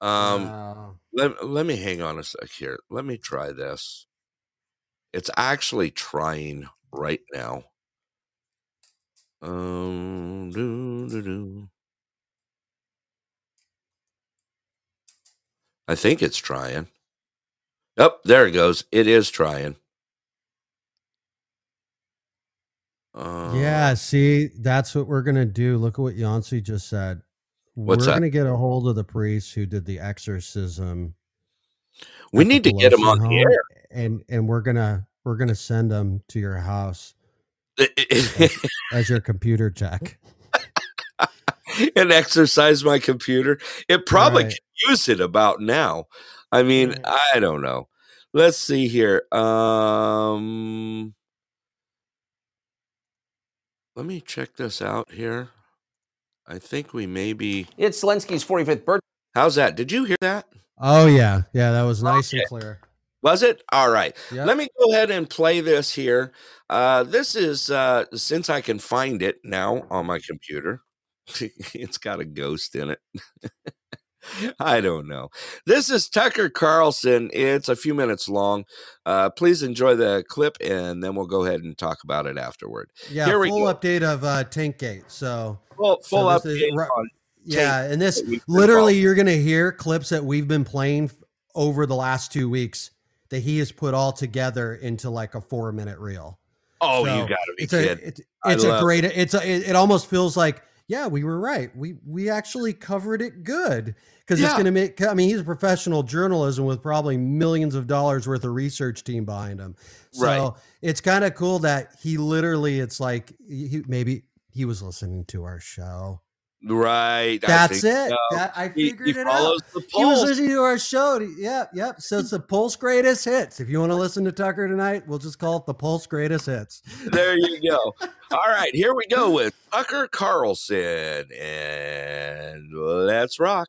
Um, Wow. let, let me hang on a sec here. Let me try this. It's actually trying right now. Um, doo, doo, doo. I think it's trying. Up there it goes. It is trying. Uh, yeah, see, that's what we're gonna do. Look at what Yancey just said. What's we're that? gonna get a hold of the priest who did the exorcism. we need to get him on the air. and and we're gonna We're gonna send them to your house as your computer check. and exercise my computer. It probably Right. could use it about now. I mean, Right. I don't know. Let's see here. Um let me check this out here. I think we may be It's Zelensky's 45th birthday. How's that? Did you hear that? Oh yeah, yeah, that was nice Okay. and clear. Was it? All right. Yep. Let me go ahead and play this here. Uh, this is uh, since I can find it now on my computer. it's got a ghost in it. I don't know. This is Tucker Carlson. It's a few minutes long. Uh, please enjoy the clip, and then we'll go ahead and talk about it afterward. Yeah, Here full update of uh, Tankgate. So Full, full is update ru- on yeah, and this that we've been literally you're gonna hear clips that we've been playing over the last two weeks that he has put all together into like a four minute reel. Oh, So, you got to be it's kidding. a it's, it's a great it's a it, it almost feels like yeah we were right. We we actually covered it good because it's going to make i mean he's a professional journalism with probably millions of dollars worth of research team behind him. So Right. it's kind of cool that he literally it's like he, maybe he was listening to our show right. I that's think it so. that i He, figured he it follows out the he was polls. listening to our show. Yep, yep. So it's the Pulse Greatest Hits. If you want to listen to Tucker tonight, we'll just call it the Pulse Greatest Hits. there you go. All right, here we go with Tucker Carlson, and let's rock.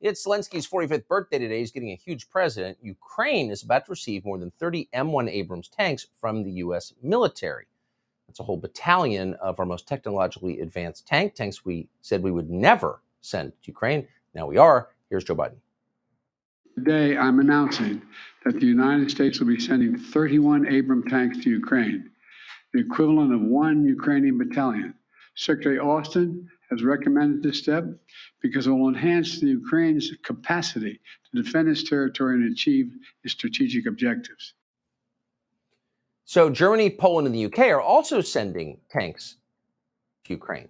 It's Zelensky's 45th birthday today. He's getting a huge present. Ukraine is about to receive more than 30 M1 Abrams tanks from the U.S. military. That's a whole battalion of our most technologically advanced tank tanks we said we would never send to Ukraine. Now we are. Here's Joe Biden. Today, I'm announcing that the United States will be sending 31 Abram tanks to Ukraine, the equivalent of one Ukrainian battalion. Secretary Austin has recommended this step because it will enhance the Ukraine's capacity to defend its territory and achieve its strategic objectives. So Germany, Poland, and the UK are also sending tanks to Ukraine.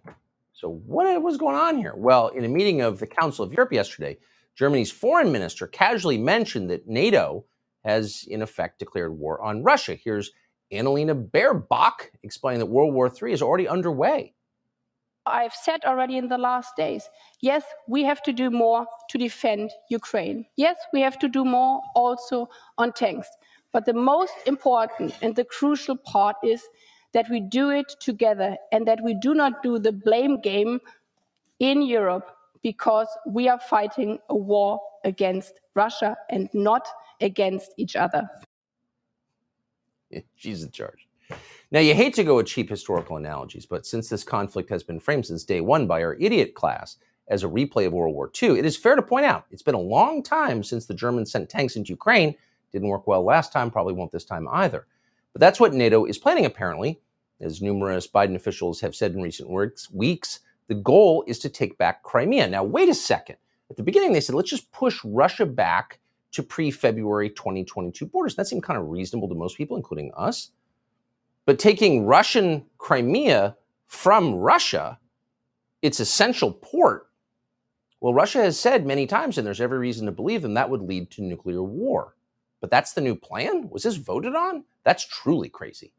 So what was going on here? Well, in a meeting of the Council of Europe yesterday, Germany's foreign minister casually mentioned that NATO has in effect declared war on Russia. Here's Annalena Baerbock explaining that World War III is already underway. I've said already in the last days yes, we have to do more to defend Ukraine. Yes, we have to do more also on tanks. But the most important and the crucial part is that we do it together and that we do not do the blame game in Europe because we are fighting a war against Russia and not against each other. She's in charge. Now, you hate to go with cheap historical analogies, but since this conflict has been framed since day one by our idiot class as a replay of World War II, it is fair to point out it's been a long time since the Germans sent tanks into Ukraine. Didn't work well last time, probably won't this time either. But that's what NATO is planning, apparently. As numerous Biden officials have said in recent weeks, the goal is to take back Crimea. Now, wait a second. At the beginning, they said, let's just push Russia back to pre February 2022 borders. That seemed kind of reasonable to most people, including us. But taking Russian Crimea from Russia, its essential port, well, Russia has said many times, and there's every reason to believe them, that would lead to nuclear war. But that's the new plan? Was this voted on? That's truly crazy.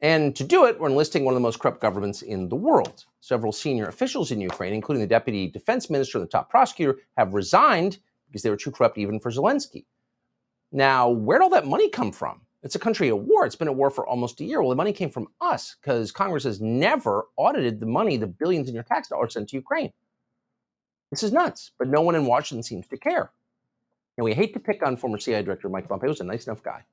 And to do it, we're enlisting one of the most corrupt governments in the world. Several senior officials in Ukraine, including the deputy defense minister and the top prosecutor, have resigned because they were too corrupt even for Zelensky. Now, where'd all that money come from? It's a country at war. It's been at war for almost a year. Well, the money came from us because Congress has never audited the money, the billions in your tax dollars sent to Ukraine. This is nuts, but no one in Washington seems to care. And we hate to pick on former CIA Director Mike Pompeo, who's a nice enough guy.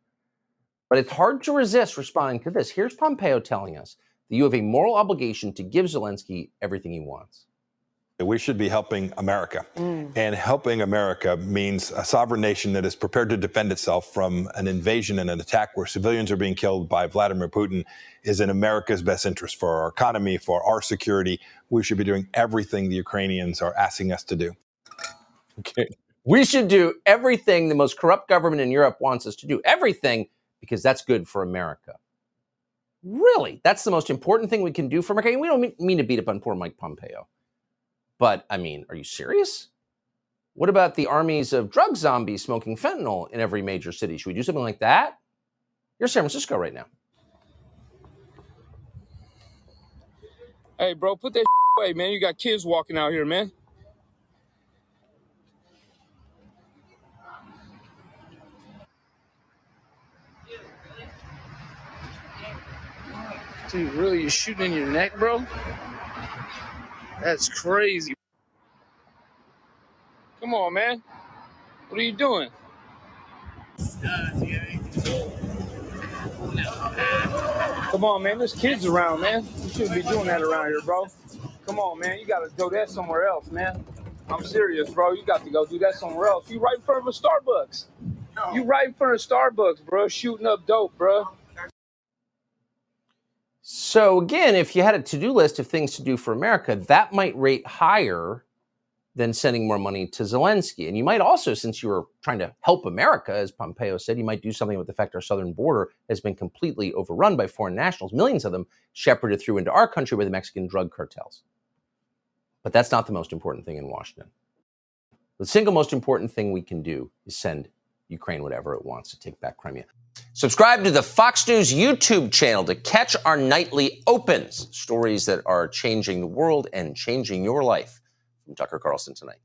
But it's hard to resist responding to this. Here's Pompeo telling us that you have a moral obligation to give Zelensky everything he wants. We should be helping America. Mm. And helping America means a sovereign nation that is prepared to defend itself from an invasion and an attack where civilians are being killed by Vladimir Putin is in America's best interest for our economy, for our security. We should be doing everything the Ukrainians are asking us to do. Okay. We should do everything the most corrupt government in Europe wants us to do. Everything because that's good for America. Really? That's the most important thing we can do for America? We don't mean, mean to beat up on poor Mike Pompeo. But I mean, are you serious? What about the armies of drug zombies smoking fentanyl in every major city? Should we do something like that? You're San Francisco right now. Hey, bro, put that away, man. You got kids walking out here, man. Dude, really? You're shooting in your neck, bro? That's crazy. Come on, man. What are you doing? Come on, man. There's kids around, man. You shouldn't be doing that around here, bro. Come on, man. You gotta go that somewhere else, man. I'm serious, bro. You got to go do that somewhere else. You right in front of a Starbucks. You right in front of Starbucks, bro. Shooting up dope, bro. So again, if you had a to-do list of things to do for America, that might rate higher than sending more money to Zelensky. And you might also, since you were trying to help America, as Pompeo said, you might do something with the fact our southern border has been completely overrun by foreign nationals, millions of them shepherded through into our country by the Mexican drug cartels. But that's not the most important thing in Washington. The single most important thing we can do is send Ukraine whatever it wants to take back Crimea. Subscribe to the Fox News YouTube channel to catch our nightly opens, stories that are changing the world and changing your life. From Tucker Carlson tonight.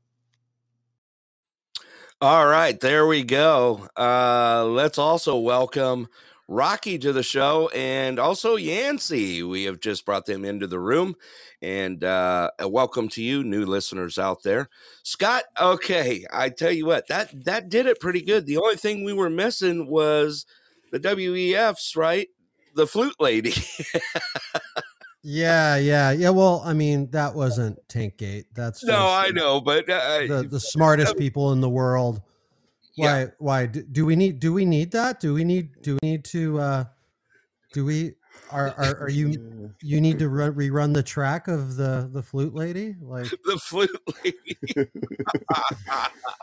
All right, there we go. Uh, let's also welcome Rocky to the show and also Yancey. We have just brought them into the room. And uh, welcome to you, new listeners out there. Scott, okay, I tell you what, that that did it pretty good. The only thing we were missing was the WEFs, right? The flute lady. Yeah, yeah, yeah. Well, I mean, that wasn't Tankgate. That's no, I know, but uh, the the smartest people in the world. Why? Yeah. Why do, do we need? Do we need that? Do we need? Do we need to? uh Do we? Are are, are you? You need to run, rerun the track of the the flute lady? Like the flute lady.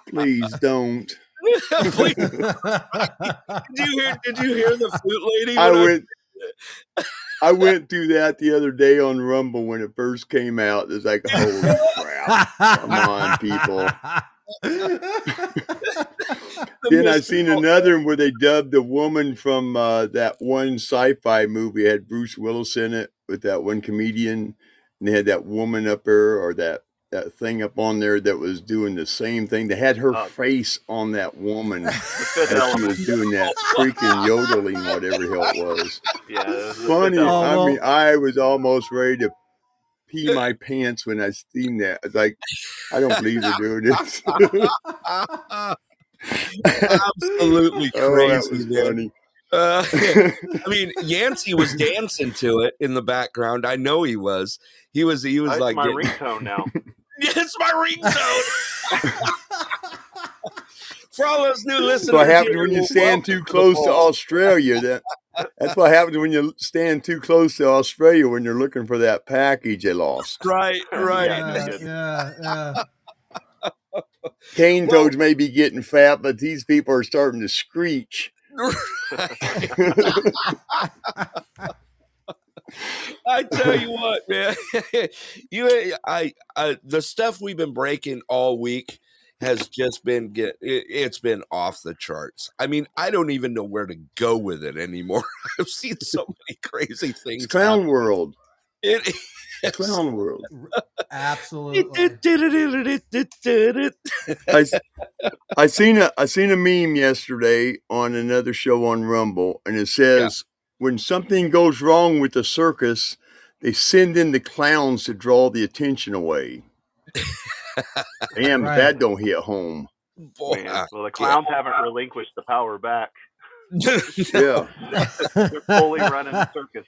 Please don't. Please. did you hear? Did you hear the flute lady? I went. I went through that the other day on Rumble when it first came out. It's like, holy crap! Come on, people. then I seen another one where they dubbed a woman from uh, that one sci-fi movie. It had Bruce Willis in it with that one comedian, and they had that woman up there or that that thing up on there that was doing the same thing. They had her Oh. face on that woman as she was doing that freaking yodeling, whatever the hell it was. Yeah, it was Funny. Oh, I mean, I was almost ready to pee my pants when I seen that. It's like, I don't believe they're doing this. Absolutely Oh, that crazy, was man. funny. Uh, I mean, Yancey was dancing to it in the background. I know he was. He was. He was That's like, my getting- ringtone now. it's my ringtone. For all those new listeners, That's what happens when you stand too close to ball. Australia. That that's what happens when you stand too close to Australia when you're looking for that package they lost. Right, right. yeah, yeah, yeah. Cane toads may be getting fat, but these people are starting to screech. I tell you what, man. you, I, I, the stuff we've been breaking all week has just been get. It, it's been off the charts. I mean, I don't even know where to go with it anymore. I've seen so many crazy things. It's clown world. It, Clown world. Absolutely. I seen a I seen a meme yesterday on another show on Rumble, and it says when something goes wrong with the circus, they send in the clowns to draw the attention away. Damn, Right. that don't hit home. Boy, Man, well, the clowns haven't relinquished the power back. Yeah, They're fully running the circus.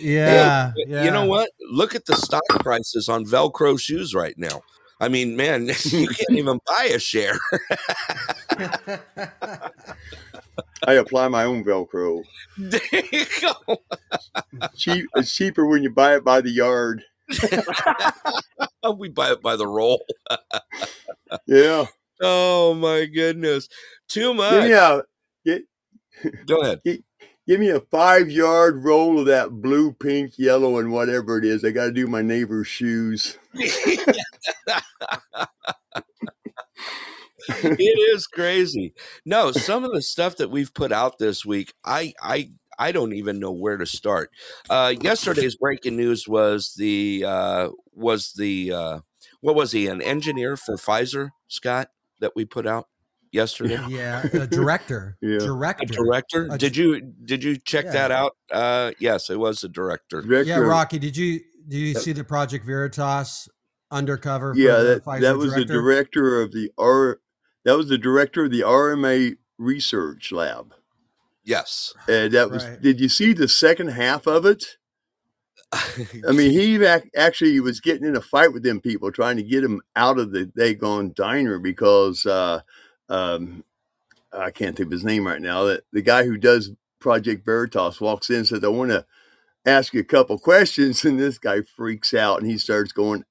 Yeah, Hey, yeah. You know what? Look at the stock prices on Velcro shoes right now. I mean, man, you can't even buy a share. I apply my own Velcro. there you go. Cheap, it's cheaper when you buy it by the yard. we buy it by the roll. Yeah, Oh my goodness. Too give much. me a get, Go ahead. give me a five yard roll of that blue, pink, yellow, and whatever it is. I got to do my neighbor's shoes. it is crazy. No, some of the stuff that we've put out this week, I I I don't even know where to start. Uh, yesterday's breaking news was the uh, was the uh, what was he an engineer for Pfizer, Scott, that we put out yesterday? Yeah, a director. Yeah. Director. A director? A- Did you did you check Yeah. that out? Uh, yes, it was a director. Yeah, Director of- Rocky, did you did you see the Project Veritas undercover? yeah, the that, Pfizer that was director? the director of the R. That was the director of the RMA research lab. Yes. And that was. Right. Did you see the second half of it? I mean, he ac- actually was getting in a fight with them people, trying to get him out of the Dagon diner because uh, um, I can't think of his name right now. That the guy who does Project Veritas walks in and says, "I want to ask you a couple questions," and this guy freaks out and he starts going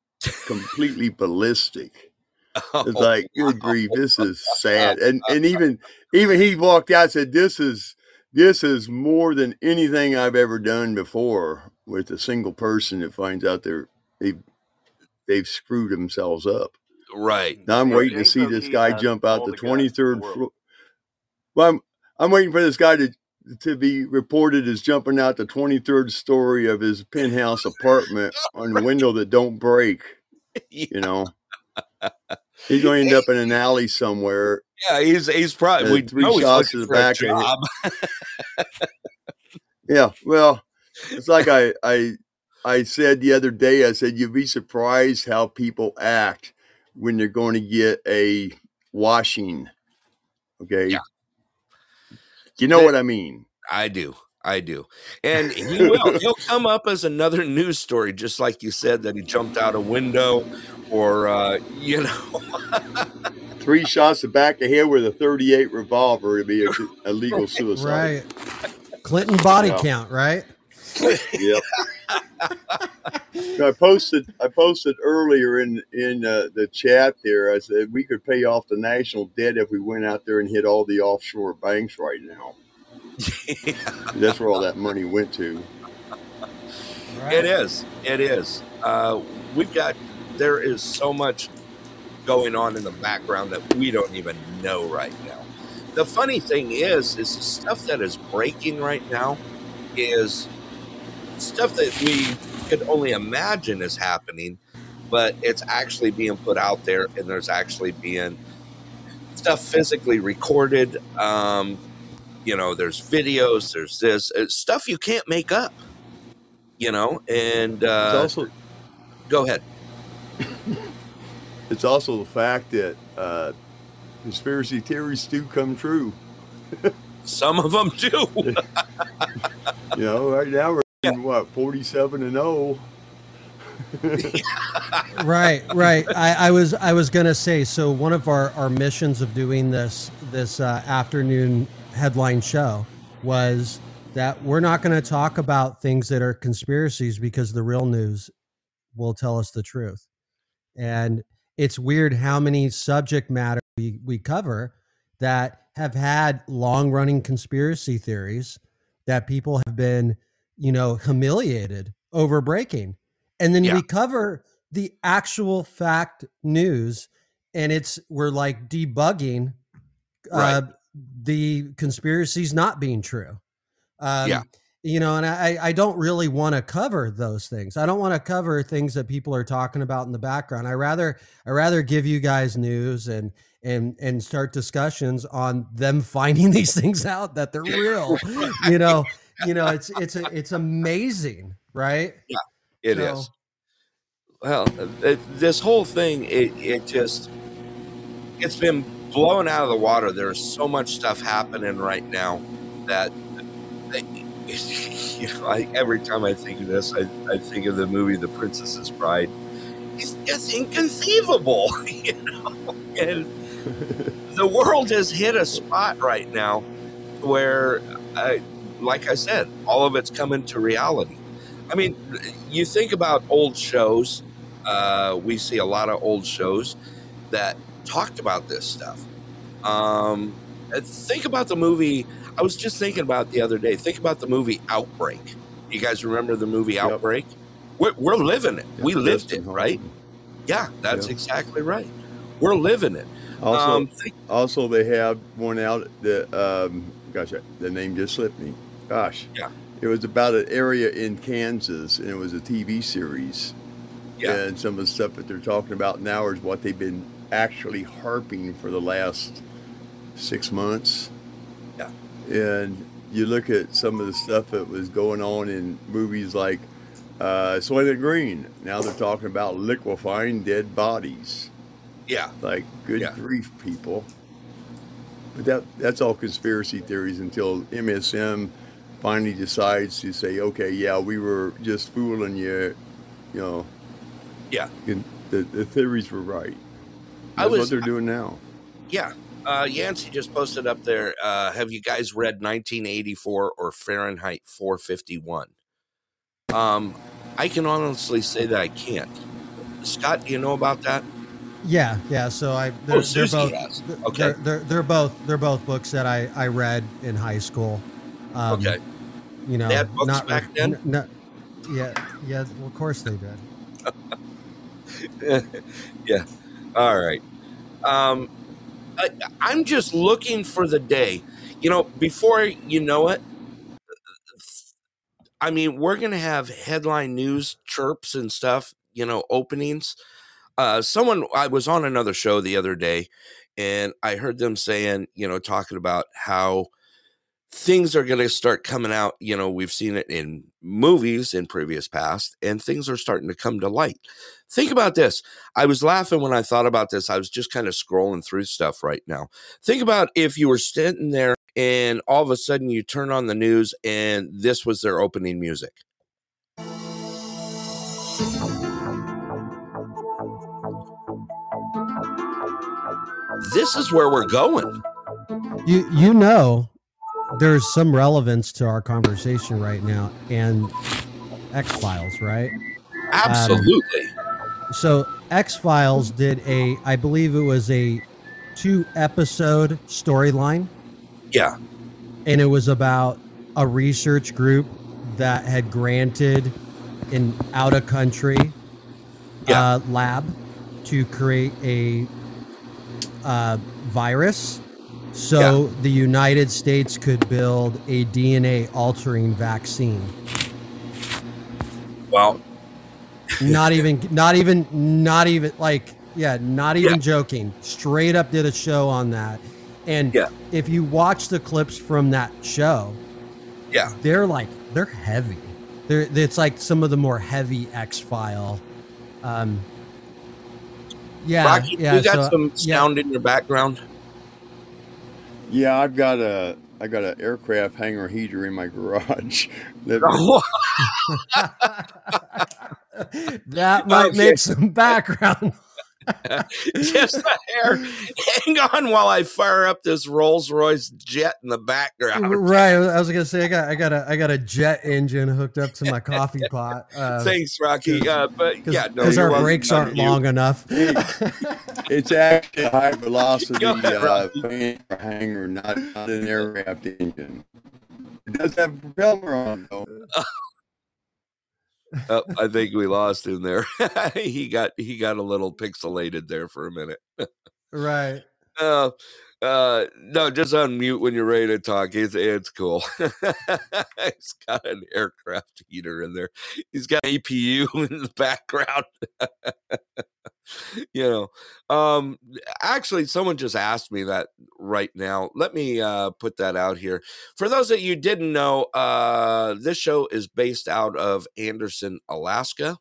completely ballistic. It's like, good grief, this is sad. And and even even he walked out and said, This is this is more than anything I've ever done before with a single person that finds out they're they've they've screwed themselves up. right. Now I'm Yeah, waiting to see this guy jump out the the guts in the 23rd floor. Well, I'm I'm waiting for this guy to to be reported as jumping out the 23rd story of his penthouse apartment on a window that don't break. You know, he's going to end up in an alley somewhere. Yeah, he's he's probably we three know shots to the back. Yeah, well, it's like I I I said the other day. I said you'd be surprised how people act when they're going to get a washing. Okay. Yeah. You know They- what I mean? I do. I do. And he will. He'll come up as another news story, just like you said that he jumped out a window or, uh, you know, Three shots to the back of head with a 38 revolver would be a, a legal suicide. Right. Clinton body Yeah. count, right? Yep. I posted I posted earlier in in uh, the chat there. I said we could pay off the national debt if we went out there and hit all the offshore banks right now. That's where all that money went to. It is. It is. Uh, we've got, there is so much going on in the background that we don't even know right now. The funny thing is, is the stuff that is breaking right now is stuff that we could only imagine is happening, but it's actually being put out there and there's actually being stuff physically recorded. Um, you know, there's videos, there's this uh, stuff you can't make up you know and It's uh also go ahead it's also the fact that uh, conspiracy theories do come true. some of them do You know, right now we're in what 47 and oh. 0. right right I, I was i was gonna say so one of our our missions of doing this this uh, afternoon headline show was that we're not going to talk about things that are conspiracies because the real news will tell us the truth. And it's weird how many subject matter we, we cover that have had long running conspiracy theories that people have been you know humiliated over breaking. And then Yeah. we cover the actual fact news and it's we're like debugging uh, the conspiracies not being true. Um, Yeah. you know and i i don't really want to cover those things. I don't want to cover things that people are talking about in the background. I rather i rather give you guys news and and and start discussions on them finding these things out that they're real. you know you know it's it's a, it's amazing right? Yeah, It is. So- well uh, this whole thing it, it just it's been blown out of the water there's so much stuff happening right now that that- you know, I, every time I think of this, I, I think of the movie The Princess's Bride. It's just inconceivable, you know. And the world has hit a spot right now where, uh, like I said, all of it's coming to reality. I mean, you think about old shows. Uh, we see a lot of old shows that talked about this stuff. Um, think about the movie. I was just thinking about the other day. Think about the movie Outbreak. You guys remember the movie Outbreak? We're, we're living it. we lived it, right? Yeah, that's exactly right. We're living it. Also, Um, also they have one out that um, gosh, the name just slipped me. Gosh, Yeah. it was about an area in Kansas, and it was a TV series. Yeah. And some of the stuff that they're talking about now is what they've been actually harping for the last six months. Yeah. And you look at some of the stuff that was going on in movies like uh, Soylent Green. Now they're talking about liquefying dead bodies. Yeah. Like, good Yeah. grief, people. But that that's all conspiracy theories until MSM finally decides to say, okay, yeah, we were just fooling you. You know, Yeah. the, the theories were right. I That's was- what they're doing now. Yeah. Uh, Yancey just posted up there. Uh, have you guys read 1984 or Fahrenheit 451? Um, I can honestly say that I can't. Scott, do you know about that? Yeah, yeah. So I they're, Oh, they're Susie both has. they're, Okay. they're they're both they're both books that I I read in high school. Um, Okay. You know, They had books not back then? n- no- yeah, yeah. Well, of course they did. yeah. All right. Um, I, I'm just looking for the day. You know, before you know it, I mean, we're going to have headline news chirps and stuff, you know, openings. Uh, someone, I was on another show the other day and I heard them saying, you know, talking about how things are going to start coming out. You know, we've seen it in movies in previous past, and things are starting to come to light. Think about this. I was laughing when I thought about this. I was just kind of scrolling through stuff right now. Think about if you were sitting there and all of a sudden you turn on the news and this was their opening music. This is where we're going. You you know, there's some relevance to our conversation right now and X Files, right? Um, Absolutely. So X Files did a, I believe it was a two episode storyline, yeah. and it was about a research group that had granted an out of country uh, lab to create a uh, virus so the United States could build a DNA altering vaccine. Well, not even not even not even like yeah not even Yeah. joking straight up did a show on that and Yeah. if you watch the clips from that show Yeah. they're like they're heavy they're it's like some of the more heavy x-file um yeah Rocky, yeah you got so- some yeah. sound in your background? Yeah, I've got a I got an aircraft hangar heater in my garage. that- that might Okay. make some background Just a hair. Hang on while I fire up this Rolls Royce jet in the background. right i was gonna say i got i got a i got a jet engine hooked up to my coffee pot uh, Thanks, Rocky. Uh, but yeah, because you're our brakes aren't You- long enough It's actually a high velocity ahead, uh, Rocky. fan or hangar, not, not an aircraft engine. It does have a propeller on though. Oh, I think we lost him there. he got he got a little pixelated there for a minute. right Uh, uh, no, just unmute when you're ready to talk. It's it's cool. He's got an aircraft heater in there. He's got APU in the background. you know, um, actually, someone just asked me that right now. Let me uh, put that out here. For those that you didn't know, uh, this show is based out of Anderson, Alaska.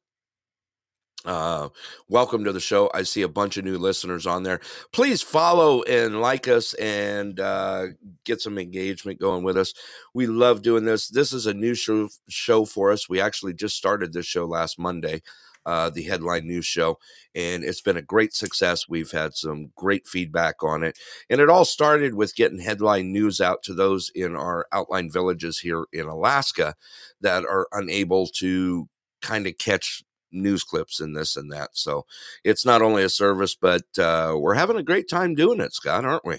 Uh, welcome to the show. I see a bunch of new listeners on there. Please follow and like us and uh, get some engagement going with us. We love doing this. This is a new show show for us. We actually just started this show last Monday, uh, the headline news show, and it's been a great success. We've had some great feedback on it, and it all started with getting headline news out to those in our outlying villages here in Alaska that are unable to kind of catch news clips and this and that. So it's not only a service, but uh, we're having a great time doing it, Scott, aren't we?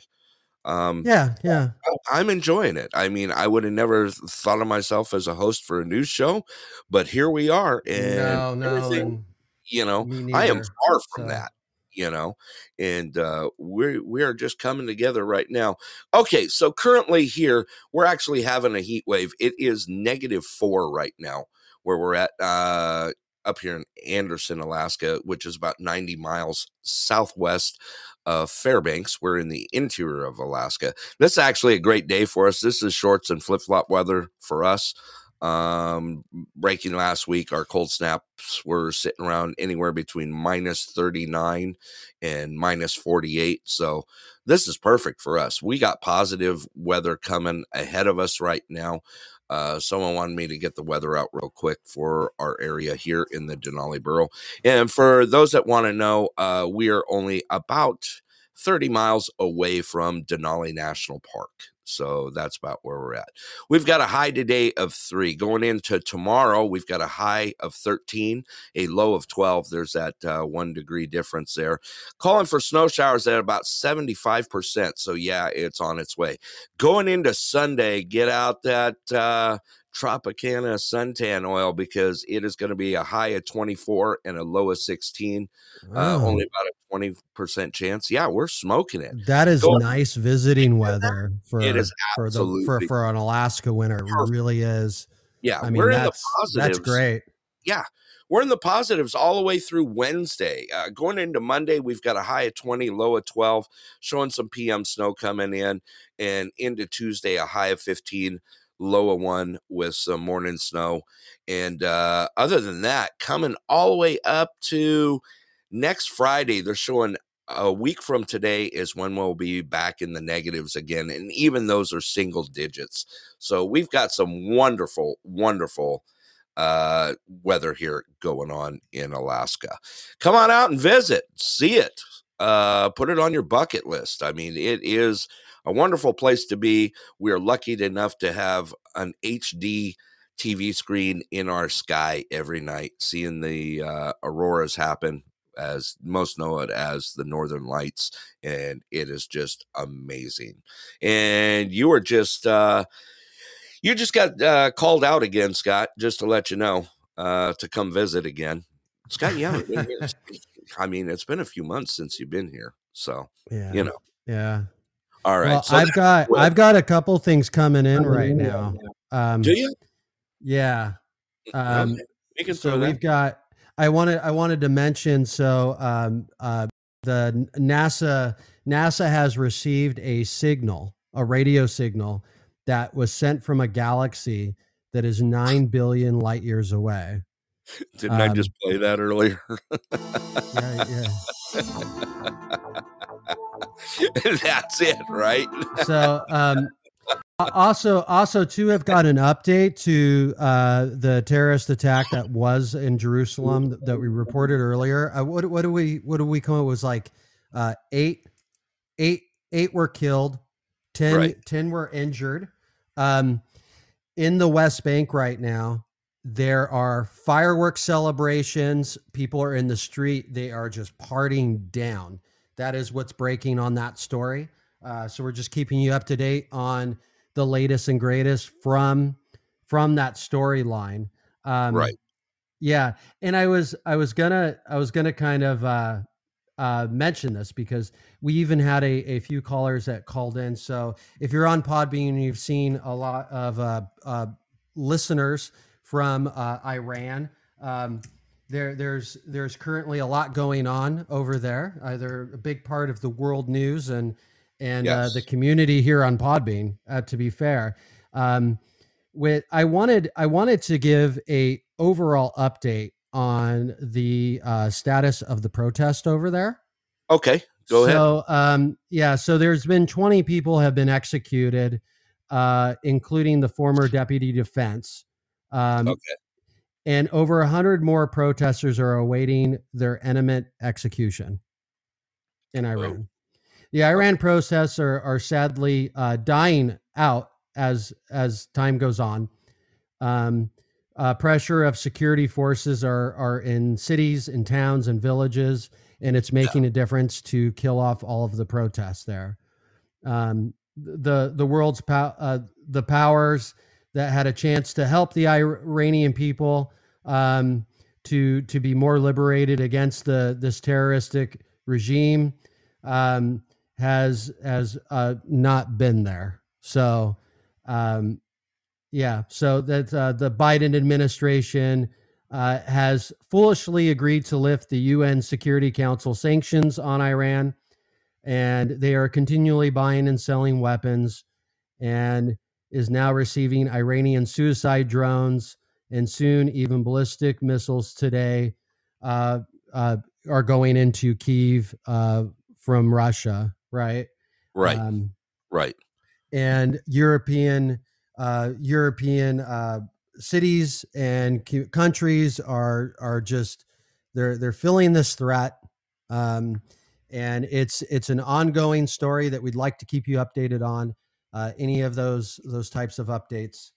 Um, yeah yeah I'm enjoying it. I mean, I would have never thought of myself as a host for a news show, but here we are, and no no you know, me I am far from so. that. you know, and uh, we we are just coming together right now. Okay, so currently here we're actually having a heat wave. It is negative four right now where we're at uh, up here in Anderson, Alaska, which is about 90 miles southwest of Fairbanks. We're in the interior of Alaska. This is actually a great day for us. This is shorts and flip flop weather for us. Um, breaking last week, our cold snaps were sitting around anywhere between minus 39 and minus 48. So this is perfect for us. We got positive weather coming ahead of us right now. Uh, someone wanted me to get the weather out real quick for our area here in the Denali Borough. And for those that want to know, uh, we are only about 30 miles away from Denali National Park. So that's about where we're at. We've got a high today of three. Going into tomorrow, we've got a high of 13, a low of 12. There's that uh, one degree difference there. Calling for snow showers at about 75%. So, yeah, it's on its way. Going into Sunday, get out that. Uh, Tropicana suntan oil because it is going to be a high of 24 and a low of 16. Uh, Oh. only about a 20% chance. Yeah, we're smoking it. That is nice visiting weather for for the for, for an Alaska winter. It really is. Yeah, I mean we're in the that's positives. that's great. Yeah, we're in the positives all the way through Wednesday. Uh, going into Monday, we've got a high of 20, low of 12, showing some PM snow coming in, and into Tuesday, a high of 15, low of one with some morning snow. And uh, other than that, coming all the way up to next Friday, they're showing a week from today is when we'll be back in the negatives again. And even those are single digits. So we've got some wonderful, wonderful uh, weather here going on in Alaska. Come on out and visit, see it, uh, put it on your bucket list. I mean, it is a wonderful place to be. We are lucky enough to have an HD TV screen in our sky every night, seeing the uh, auroras happen. As most know it as the Northern Lights, and it is just amazing. And you are just uh, you just got uh, called out again, Scott, just to let you know uh, to come visit again. Scott, you haven't been here. I mean, it's been a few months since you've been here. So, Yeah. you know, Yeah. all right. Well, so I've got what- I've got a couple things coming in right now. Um, Do you? Yeah. Um, Okay. We so we've got. I wanted I wanted to mention so um, uh, the NASA NASA has received a signal, a radio signal that was sent from a galaxy that is nine billion light years away. Didn't I um, just play that earlier? Yeah, That's it, right? so um also also too have got an update to uh the terrorist attack that was in jerusalem th- that we reported earlier. Uh, what what do we what do we come up it was like uh eight eight eight were killed 10 Right. 10 were injured. Um in the west bank right now there are fireworks celebrations. People are in the street. They are just partying down. That is what's breaking on that story uh, so we're just keeping you up to date on the latest and greatest from from that storyline. Um Right. yeah. And i was i was gonna i was gonna kind of uh uh mention this because we even had a, a few callers that called in. So if you're on podbean and you've seen a lot of uh, uh listeners from uh iran um there there's there's currently a lot going on over there uh, they're a big part of the world news and and uh, the community here on podbean uh, to be fair um with i wanted i wanted to give a overall update on the uh status of the protest over there Okay, go ahead. so, um, yeah, so there's been 20 people have been executed, uh, including the former deputy defense. Um, Okay. And over 100 more protesters are awaiting their imminent execution in Iran. The Iran protests are, are sadly uh, dying out as as time goes on. Um, uh, pressure of security forces are are in cities, in towns, and villages, and it's making a difference to kill off all of the protests there. Um, the the world's pow- uh, the powers that had a chance to help the Iranian people um, to to be more liberated against the this terroristic regime um, has has uh, not been there. So, um, yeah, so that uh, the Biden administration uh, has foolishly agreed to lift the UN Security Council sanctions on Iran, and they are continually buying and selling weapons, and is now receiving Iranian suicide drones and soon even ballistic missiles today uh, uh, are going into Kiev uh, from Russia, right? Right. Um, right. and European uh, European uh, cities and countries are are just they're they're feeling this threat, um, and it's it's an ongoing story that we'd like to keep you updated on. Uh, any of those those types of updates.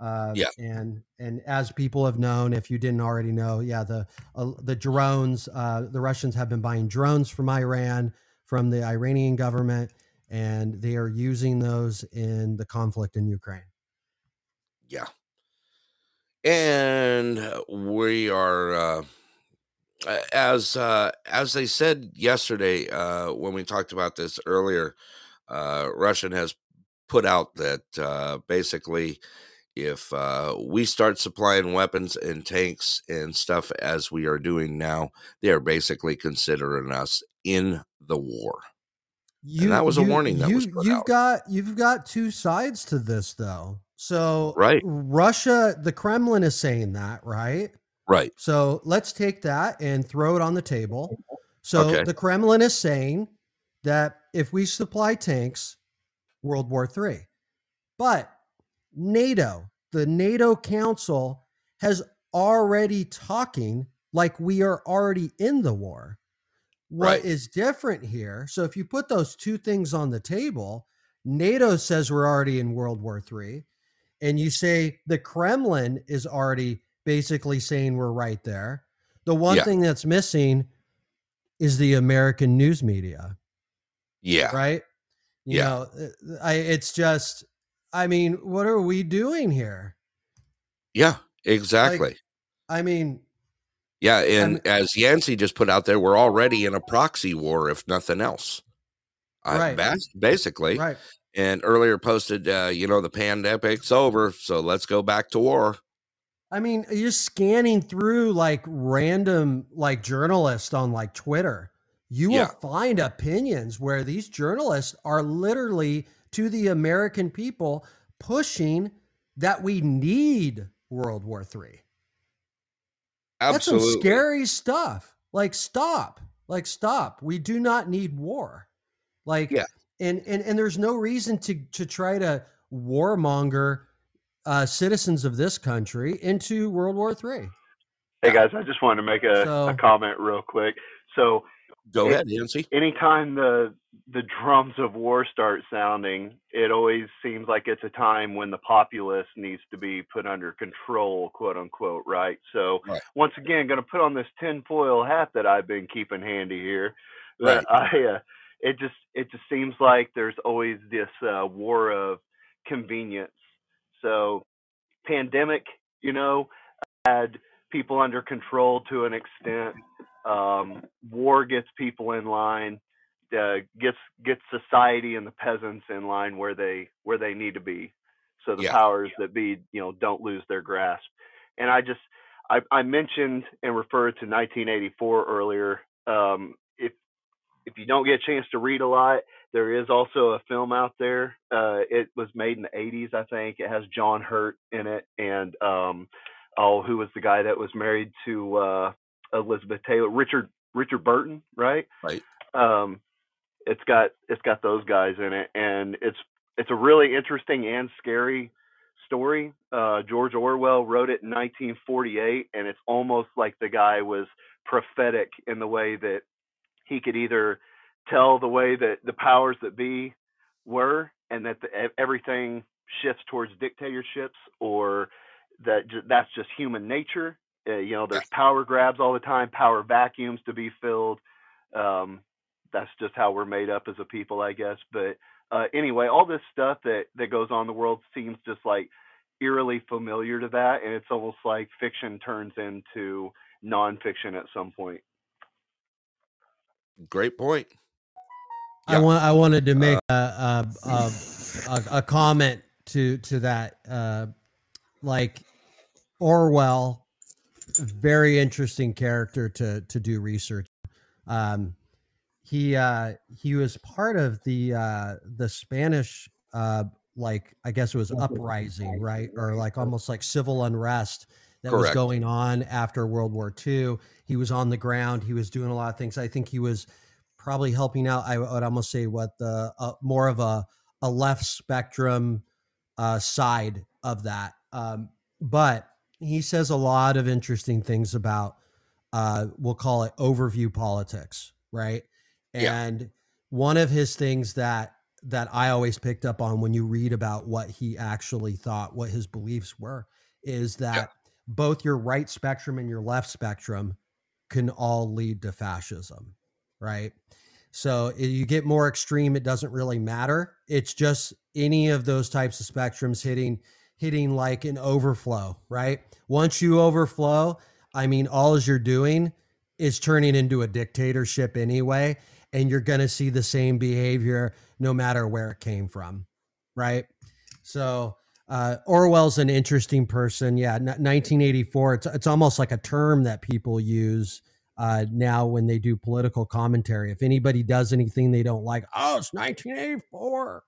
Uh, Yeah. and and as people have known, if you didn't already know, yeah, the uh, the drones, uh, the Russians have been buying drones from Iran, from the Iranian government, and they are using those in the conflict in Ukraine. Yeah. And we are uh as uh as they said yesterday uh when we talked about this earlier, uh Russian has put out that uh basically if uh we start supplying weapons and tanks and stuff as we are doing now, they are basically considering us in the war. and that was a warning that you, was put you've out. got you've got two sides to this though. So Right. Russia, the Kremlin is saying that, right? Right. So let's take that and throw it on the table. So Okay. the Kremlin is saying that if we supply tanks, World War III. But NATO, the NATO Council, has already talking like we are already in the war. What is Right. different here? So if you put those two things on the table, NATO says we're already in World War III, and you say the Kremlin is already basically saying we're right there. The one Yeah. thing that's missing is the American news media, Yeah. right? You Yeah. know, uh, I it's just I mean, what are we doing here? Yeah, exactly. I mean, Yeah, and as Yancey just put out there, we're already in a proxy war, if nothing else. Uh, Right. bas- basically. Right. And earlier posted, uh, you know, the pandemic's over, so let's go back to war. I mean, you're scanning through like random like journalists on like Twitter. You will find opinions where these journalists are literally to the American people pushing that we need World War III. That's some scary stuff. Like stop. Like stop. We do not need war. Like Yeah. and and and there's no reason to to try to warmonger uh, citizens of this country into World War III. Hey guys, I just wanted to make a, So- a comment real quick. So Go ahead, Yancey. anytime the the drums of war start sounding, it always seems like it's a time when the populace needs to be put under control, quote unquote, right? So Right. once again, going to put on this tinfoil hat that I've been keeping handy here. But I, uh, it just it just seems like there's always this uh, war of convenience. So pandemic, you know, had people under control to an extent. Um, war gets people in line, uh, gets gets society and the peasants in line where they where they need to be. So the Yeah. powers that be, you know, don't lose their grasp. And I just I, I mentioned and referred to 1984 earlier. Um, if if you don't get a chance to read a lot, there is also a film out there. Uh, it was made in the 80s, I think. It has John Hurt in it, and um, oh, who was the guy that was married to uh, Elizabeth Taylor? Richard Richard Burton, right? Right. Um, it's got it's got those guys in it, and it's it's a really interesting and scary story. Uh, George Orwell wrote it in 1948, and it's almost like the guy was prophetic in the way that he could either tell the way that the powers that be were, and that the, everything shifts towards dictatorships, or that that's just human nature. Uh, you know, there's power grabs all the time, power vacuums to be filled. Um, that's just how we're made up as a people, I guess. But uh, anyway, all this stuff that that goes on in the world seems just like eerily familiar to that, and it's almost like fiction turns into nonfiction at some point. Great point. I want I wanted to make a, a, a, a, a comment to to that. Uh, like Orwell, very interesting character to to do research. Um, he uh, he was part of the uh, the Spanish uh, like I guess it was uprising, right, or like almost like civil unrest that was going on after World War II. He was on the ground. He was doing a lot of things. I think he was probably helping out. I would almost say what the uh, more of a a left spectrum uh, side of that. Um, but he says a lot of interesting things about uh, we'll call it overview politics, right? Yeah. And one of his things that that I always picked up on when you read about what he actually thought, what his beliefs were, is that both your right spectrum and your left spectrum can all lead to fascism, right? So you get more extreme, it doesn't really matter. It's just any of those types of spectrums hitting hitting like an overflow, right? Once you overflow, I mean, all you're doing is turning into a dictatorship anyway, and you're going to see the same behavior no matter where it came from, right? So uh, Orwell's an interesting person. Yeah, 1984. It's it's almost like a term that people use uh, now when they do political commentary. If anybody does anything they don't like, oh, it's 1984.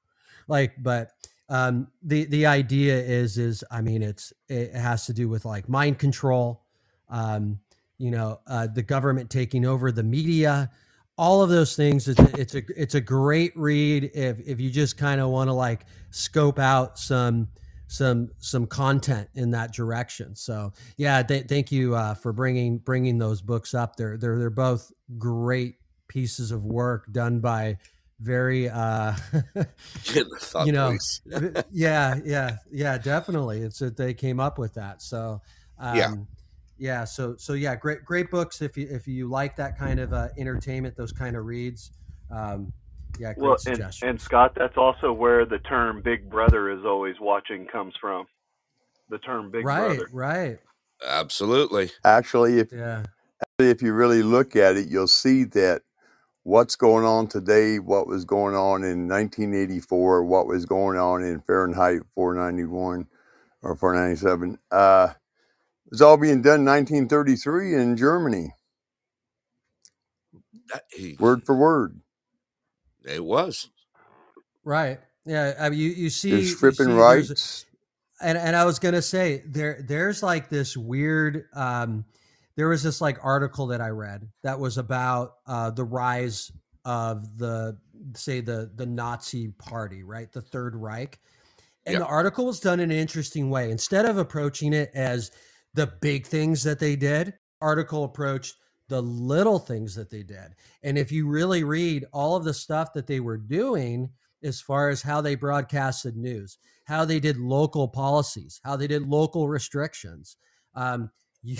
Like, but um, the the idea is is I mean it's it has to do with like mind control. Um, you know, uh, the government taking over the media, all of those things. It's a, it's a it's a great read if if you just kind of want to like scope out some some some content in that direction. So yeah, th- thank you uh, for bringing bringing those books up. They're they're they're both great pieces of work done by very uh you know yeah yeah yeah definitely it's that they came up with that so um Yeah. yeah so so yeah great great books if you if you like that kind of uh entertainment those kind of reads um yeah great Well, and, suggestion and Scott, that's also where the term "Big Brother is always watching" comes from. The term "Big right Brother." right Absolutely. Actually, if yeah if you really look at it, you'll see that what's going on today, what was going on in 1984, what was going on in Fahrenheit 491 or 497, uh, it was all being done in 1933 in Germany, That- he- word for word. it was. right yeah I mean, you you see They're you see rights. and and I was gonna say there there's like this weird um there was this like article that I read that was about uh the rise of the say the the Nazi party, right? The Third Reich. And Yeah. the article was done in an interesting way. Instead of approaching it as the big things that they did, article approached the little things that they did. And if you really read all of the stuff that they were doing as far as how they broadcasted news, how they did local policies, how they did local restrictions, um, you,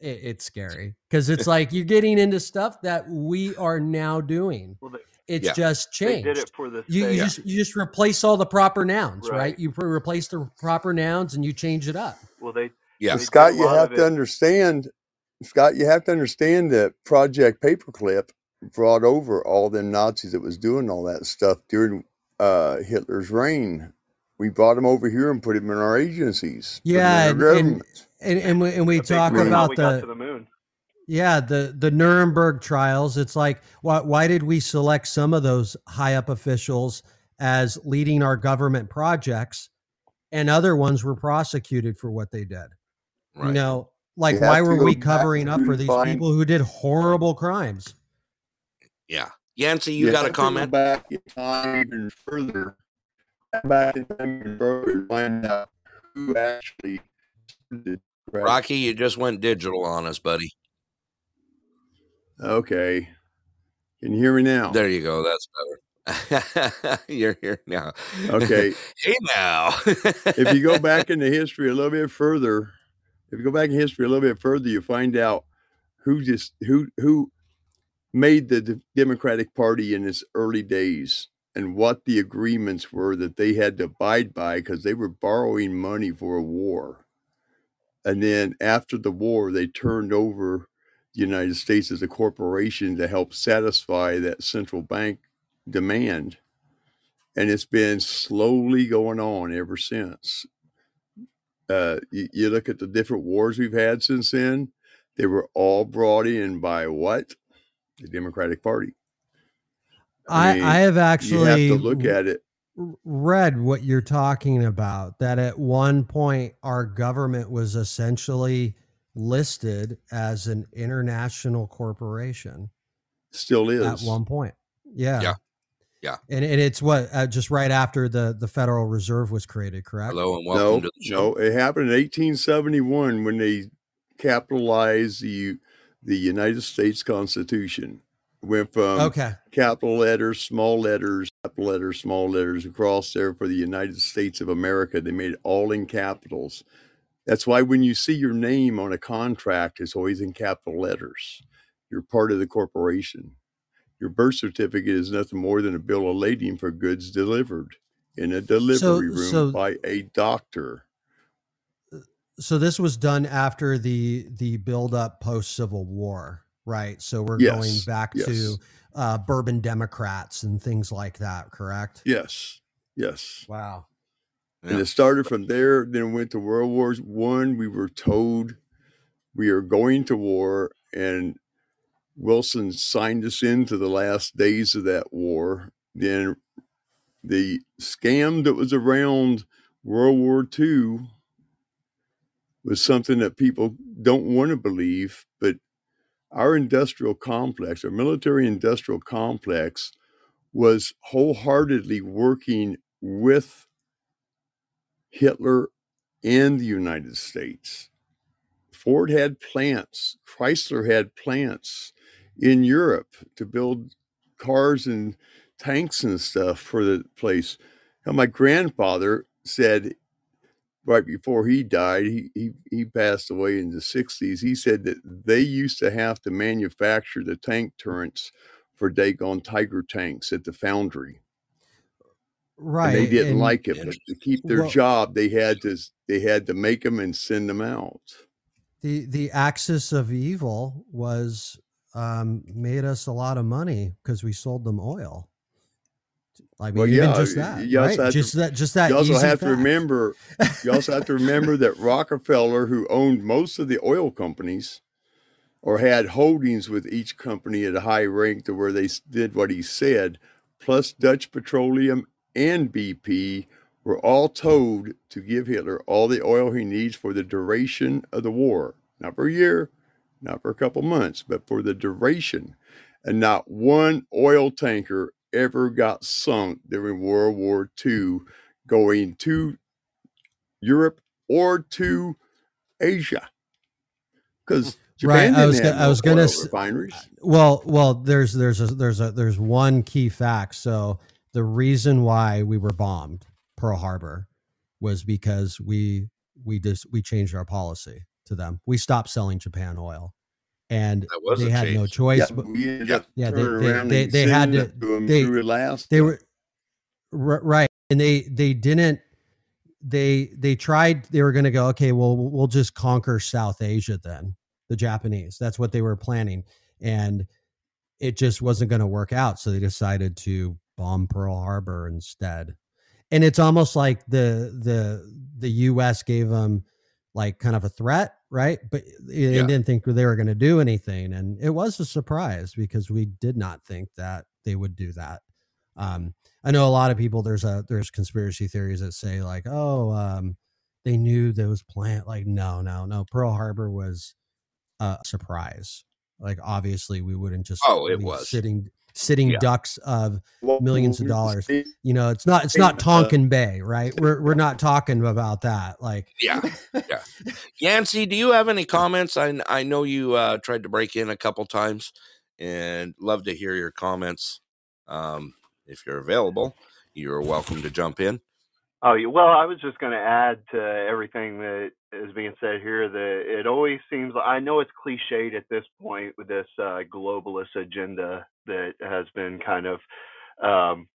it, it's scary because it's like you're getting into stuff that we are now doing. Well, they, It's Yeah. just they changed. did it for the You, sake. you just you just replace all the proper nouns, right? Right. You pre- replace the proper nouns and you change it up. well, they Yeah. They Scott, you have to understand, Scott, you have to understand that Project Paperclip brought over all them Nazis that was doing all that stuff during uh, Hitler's reign. We brought them over here and put them in our agencies. put 'em in Yeah, our and- and- government. And and we, and we talk about the to the moon. Yeah, the the Nuremberg trials. It's like why why did we select some of those high up officials as leading our government projects, and other ones were prosecuted for what they did? You know, like You why were we covering up for these find- people who did horrible crimes? Yeah. Yancey, you, got a have to go comment? back in time even further. Back in time even further to find out who actually did crap. Rocky, you just went digital on us, buddy. Okay. Can you hear me now? There you go. That's better. You're here now. Okay. hey now. if you go back into history a little bit further, if you go back in history a little bit further, you find out who just who who made the D- Democratic Party in its early days and what the agreements were that they had to abide by because they were borrowing money for a war. And then after the war, they turned over the United States as a corporation to help satisfy that central bank demand. And it's been slowly going on ever since. Uh, you, you look at the different wars we've had since then, they were all brought in by what? The Democratic Party. I, mean, I have actually you have to look at it. Read what you're talking about that at one point our government was essentially listed as an international corporation Still is. at one point yeah Yeah. Yeah. and, and it's what uh, just right after the the federal reserve was created correct Hello and no, welcome to the show. no, it happened in 1871 when they capitalized the the United States Constitution. Went from okay capital letters, small letters, capital letters, small letters across there for the United States of America. They made it all in capitals. That's why when you see your name on a contract, it's always in capital letters. You're part of the corporation. Your birth certificate is nothing more than a bill of lading for goods delivered in a delivery room so- by a doctor. Uh, so this was done after the the build up post civil war right so we're Yes, going back to uh bourbon democrats and things like that correct Yes, yes. wow and Yeah. it started from there. Then went to World War One. We were told we are going to war, and Wilson signed us into the last days of that war. Then the scam that was around World War II was something that people don't want to believe, but our industrial complex, our military industrial complex, was wholeheartedly working with Hitler and the United States. Ford had plants, Chrysler had plants in Europe to build cars and tanks and stuff for the place. Now, my grandfather said right before he died, he, he, he passed away in the 60s. He said that they used to have to manufacture the tank turrets for Dagon Tiger tanks at the foundry right and they didn't and- like it. But to keep their Well- job, they had to they had to make them and send them out. the the axis of evil was um made us a lot of money because we sold them oil i mean Well, yeah, just that you also right? have to- just that just that You also have to remember. You also have to remember that Rockefeller, who owned most of the oil companies, or had holdings with each company at a high rank to where they did what he said, plus Dutch Petroleum and BP were all told to give Hitler all the oil he needs for the duration of the war, not for a year, not for a couple months, but for the duration. And not one oil tanker ever got sunk during World War II going to Europe or to Asia. Hmm. Because Right, Japan I didn't was have go- I was gonna s- refineries. well well there's there's a there's a there's one key fact so the reason why we were bombed pearl harbor was because we we just we changed our policy to them we stopped selling japan oil and they a had no choice Yeah, but Yeah. Yeah, they- they- they- they had to- it to them they- through Alaska. they were right and they they didn't they they tried they were going to go okay well we'll just conquer south asia then the japanese that's what they were planning and it just wasn't going to work out so they decided to bomb pearl harbor instead and it's almost like the the the us gave them like kind of a threat right but they Yeah. didn't think they were going to do anything and it was a surprise because we did not think that they would do that um I know a lot of people. There's a there's conspiracy theories that say like, oh, um, they knew those plant. Like, no, no, no. Pearl Harbor was a surprise. Like, obviously, we wouldn't just Oh, it was. sitting sitting Yeah. ducks of Well, millions of dollars. we- You know, it's not it's not Uh, Tonkin Bay, right? We're we're not talking about that. Like, Yeah, yeah. Yancey, do you have any comments? I I know you uh, tried to break in a couple times, and love to hear your comments. Um, if you're available, you're welcome to jump in. Oh, yeah, well, I was just going to add to everything that is being said here that it always seems, I know it's cliched at this point with this uh, globalist agenda that has been kind of, um,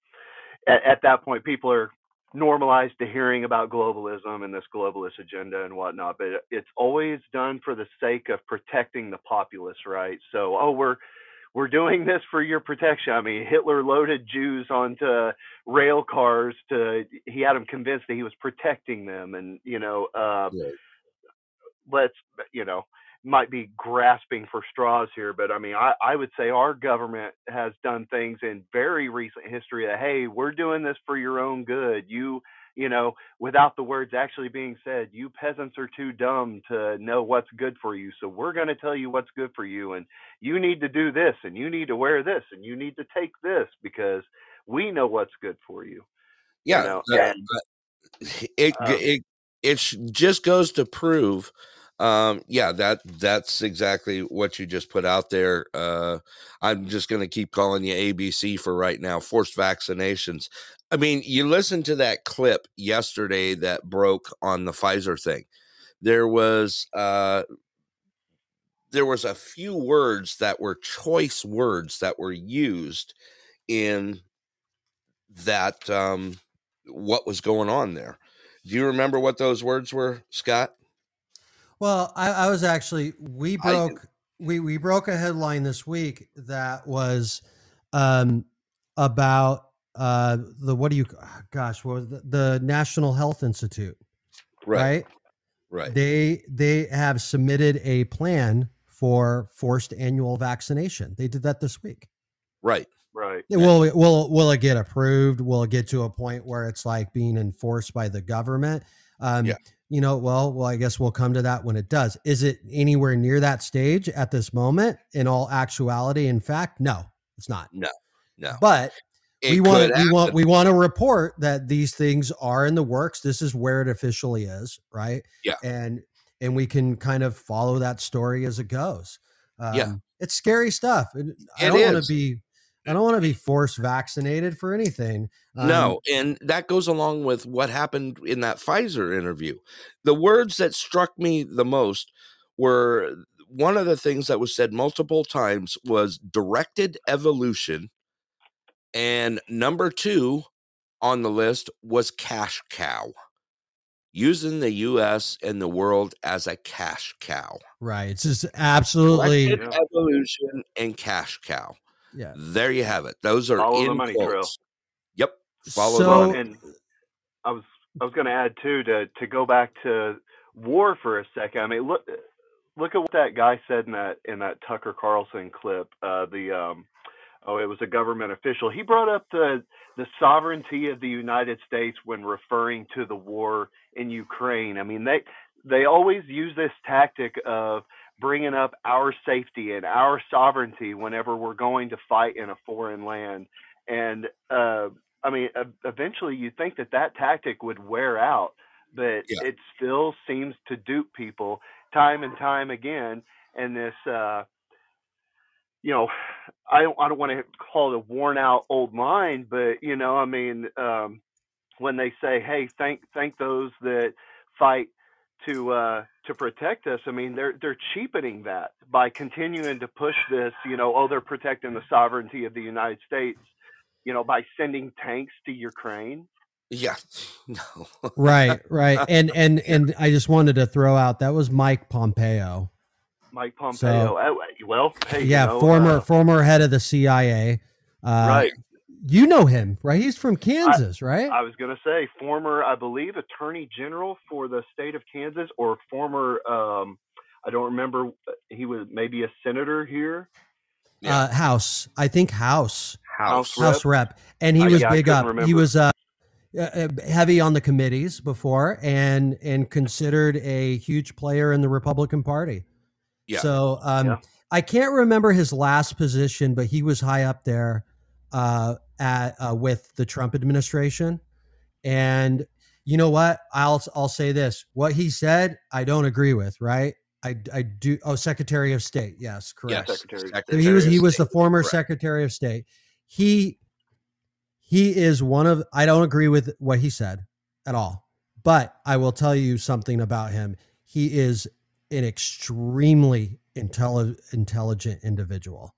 at, at that point, people are normalized to hearing about globalism and this globalist agenda and whatnot, but it's always done for the sake of protecting the populace, right? So, oh, we're we're doing this for your protection. I mean, Hitler loaded Jews onto rail cars to he had them convinced that he was protecting them, and you know, uh, let's you know might be grasping for straws here, but I mean, I, I would say our government has done things in very recent history that, hey, we're doing this for your own good. You, you know, without the words actually being said, you peasants are too dumb to know what's good for you. So we're going to tell you what's good for you. And you need to do this, and you need to wear this, and you need to take this because we know what's good for you. Yeah. You know, that- and, it, um, it, it just goes to prove um yeah that that's exactly what you just put out there uh i'm just going to keep calling you abc for right now forced vaccinations. I mean you listen to that clip yesterday that broke on the pfizer thing. There was uh there was a few words that were choice words that were used in that um what was going on there. Do you remember what those words were scott Well, I, I was actually we I broke we we broke a headline this week that was um about uh the what do you gosh what was the, the National Health Institute right. right they they have submitted a plan for forced annual vaccination they did that this week right right. Will it, will will it get approved? Will it get to a point where it's like being enforced by the government? Um, Yeah. You know, well, well, I guess we'll come to that when it does. Is it anywhere near that stage at this moment? In all actuality, in fact, no, it's not. no no But It we want we want we want to report that these things are in the works. This is where it officially is, right? Yeah. and and we can kind of follow that story as it goes. Um, Yeah. it's scary stuff. and I It don't want to be I don't want to be forced vaccinated for anything. Um, no, and that goes along with what happened in that Pfizer interview. The words that struck me the most were one of the things that was said multiple times was directed evolution, and number two on the list was cash cow, using the U.S. and the world as a cash cow. right. It's just absolutely Directed evolution and cash cow. Yeah. There you have it. Those are Follow the in money trail. Yep. Follow So- the and I was I was going to add too to to go back to war for a second. I mean, look look at what that guy said in that in that Tucker Carlson clip. Uh, the um, oh, it was a government official. He brought up the the sovereignty of the United States when referring to the war in Ukraine. I mean, they they always use this tactic of bringing up our safety and our sovereignty whenever we're going to fight in a foreign land. And uh, I mean, eventually you think that that tactic would wear out, but Yeah. it still seems to dupe people time and time again. And this, uh, you know, I don't, I don't want to call it a worn out old mind, but you know, I mean, um, when they say, "Hey, thank thank those that fight to uh, to protect us," I mean, they're they're cheapening that by continuing to push this. You know, oh, they're protecting the sovereignty of the United States. You know, by sending tanks to Ukraine. Yeah. No. right right and and and i just wanted to throw out that was mike pompeo Mike Pompeo. So- Oh, well, hey, you yeah know, former uh, former head of the cia uh right. You know him right he's from kansas right I was going to say former, I believe, Attorney General for the state of Kansas, or former. Um, I don't remember. He was maybe a senator here. uh house i think house House house rep and he Uh, was yeah, big couldn't up he was uh uh, uh, heavy on the committees before and and considered a huge player in the republican party Yeah. so um Yeah. i can't remember his last position but he was high up there uh at uh, with the trump administration. And you know what? I'll i'll say this. What he said i don't agree with right? I i do oh secretary of state. Yes correct. Yes. Secretary. so he was he of was the former Correct. secretary of state. He he is one of i don't agree with what he said at all. But i will tell you something about him. He is an extremely intelli- intelligent individual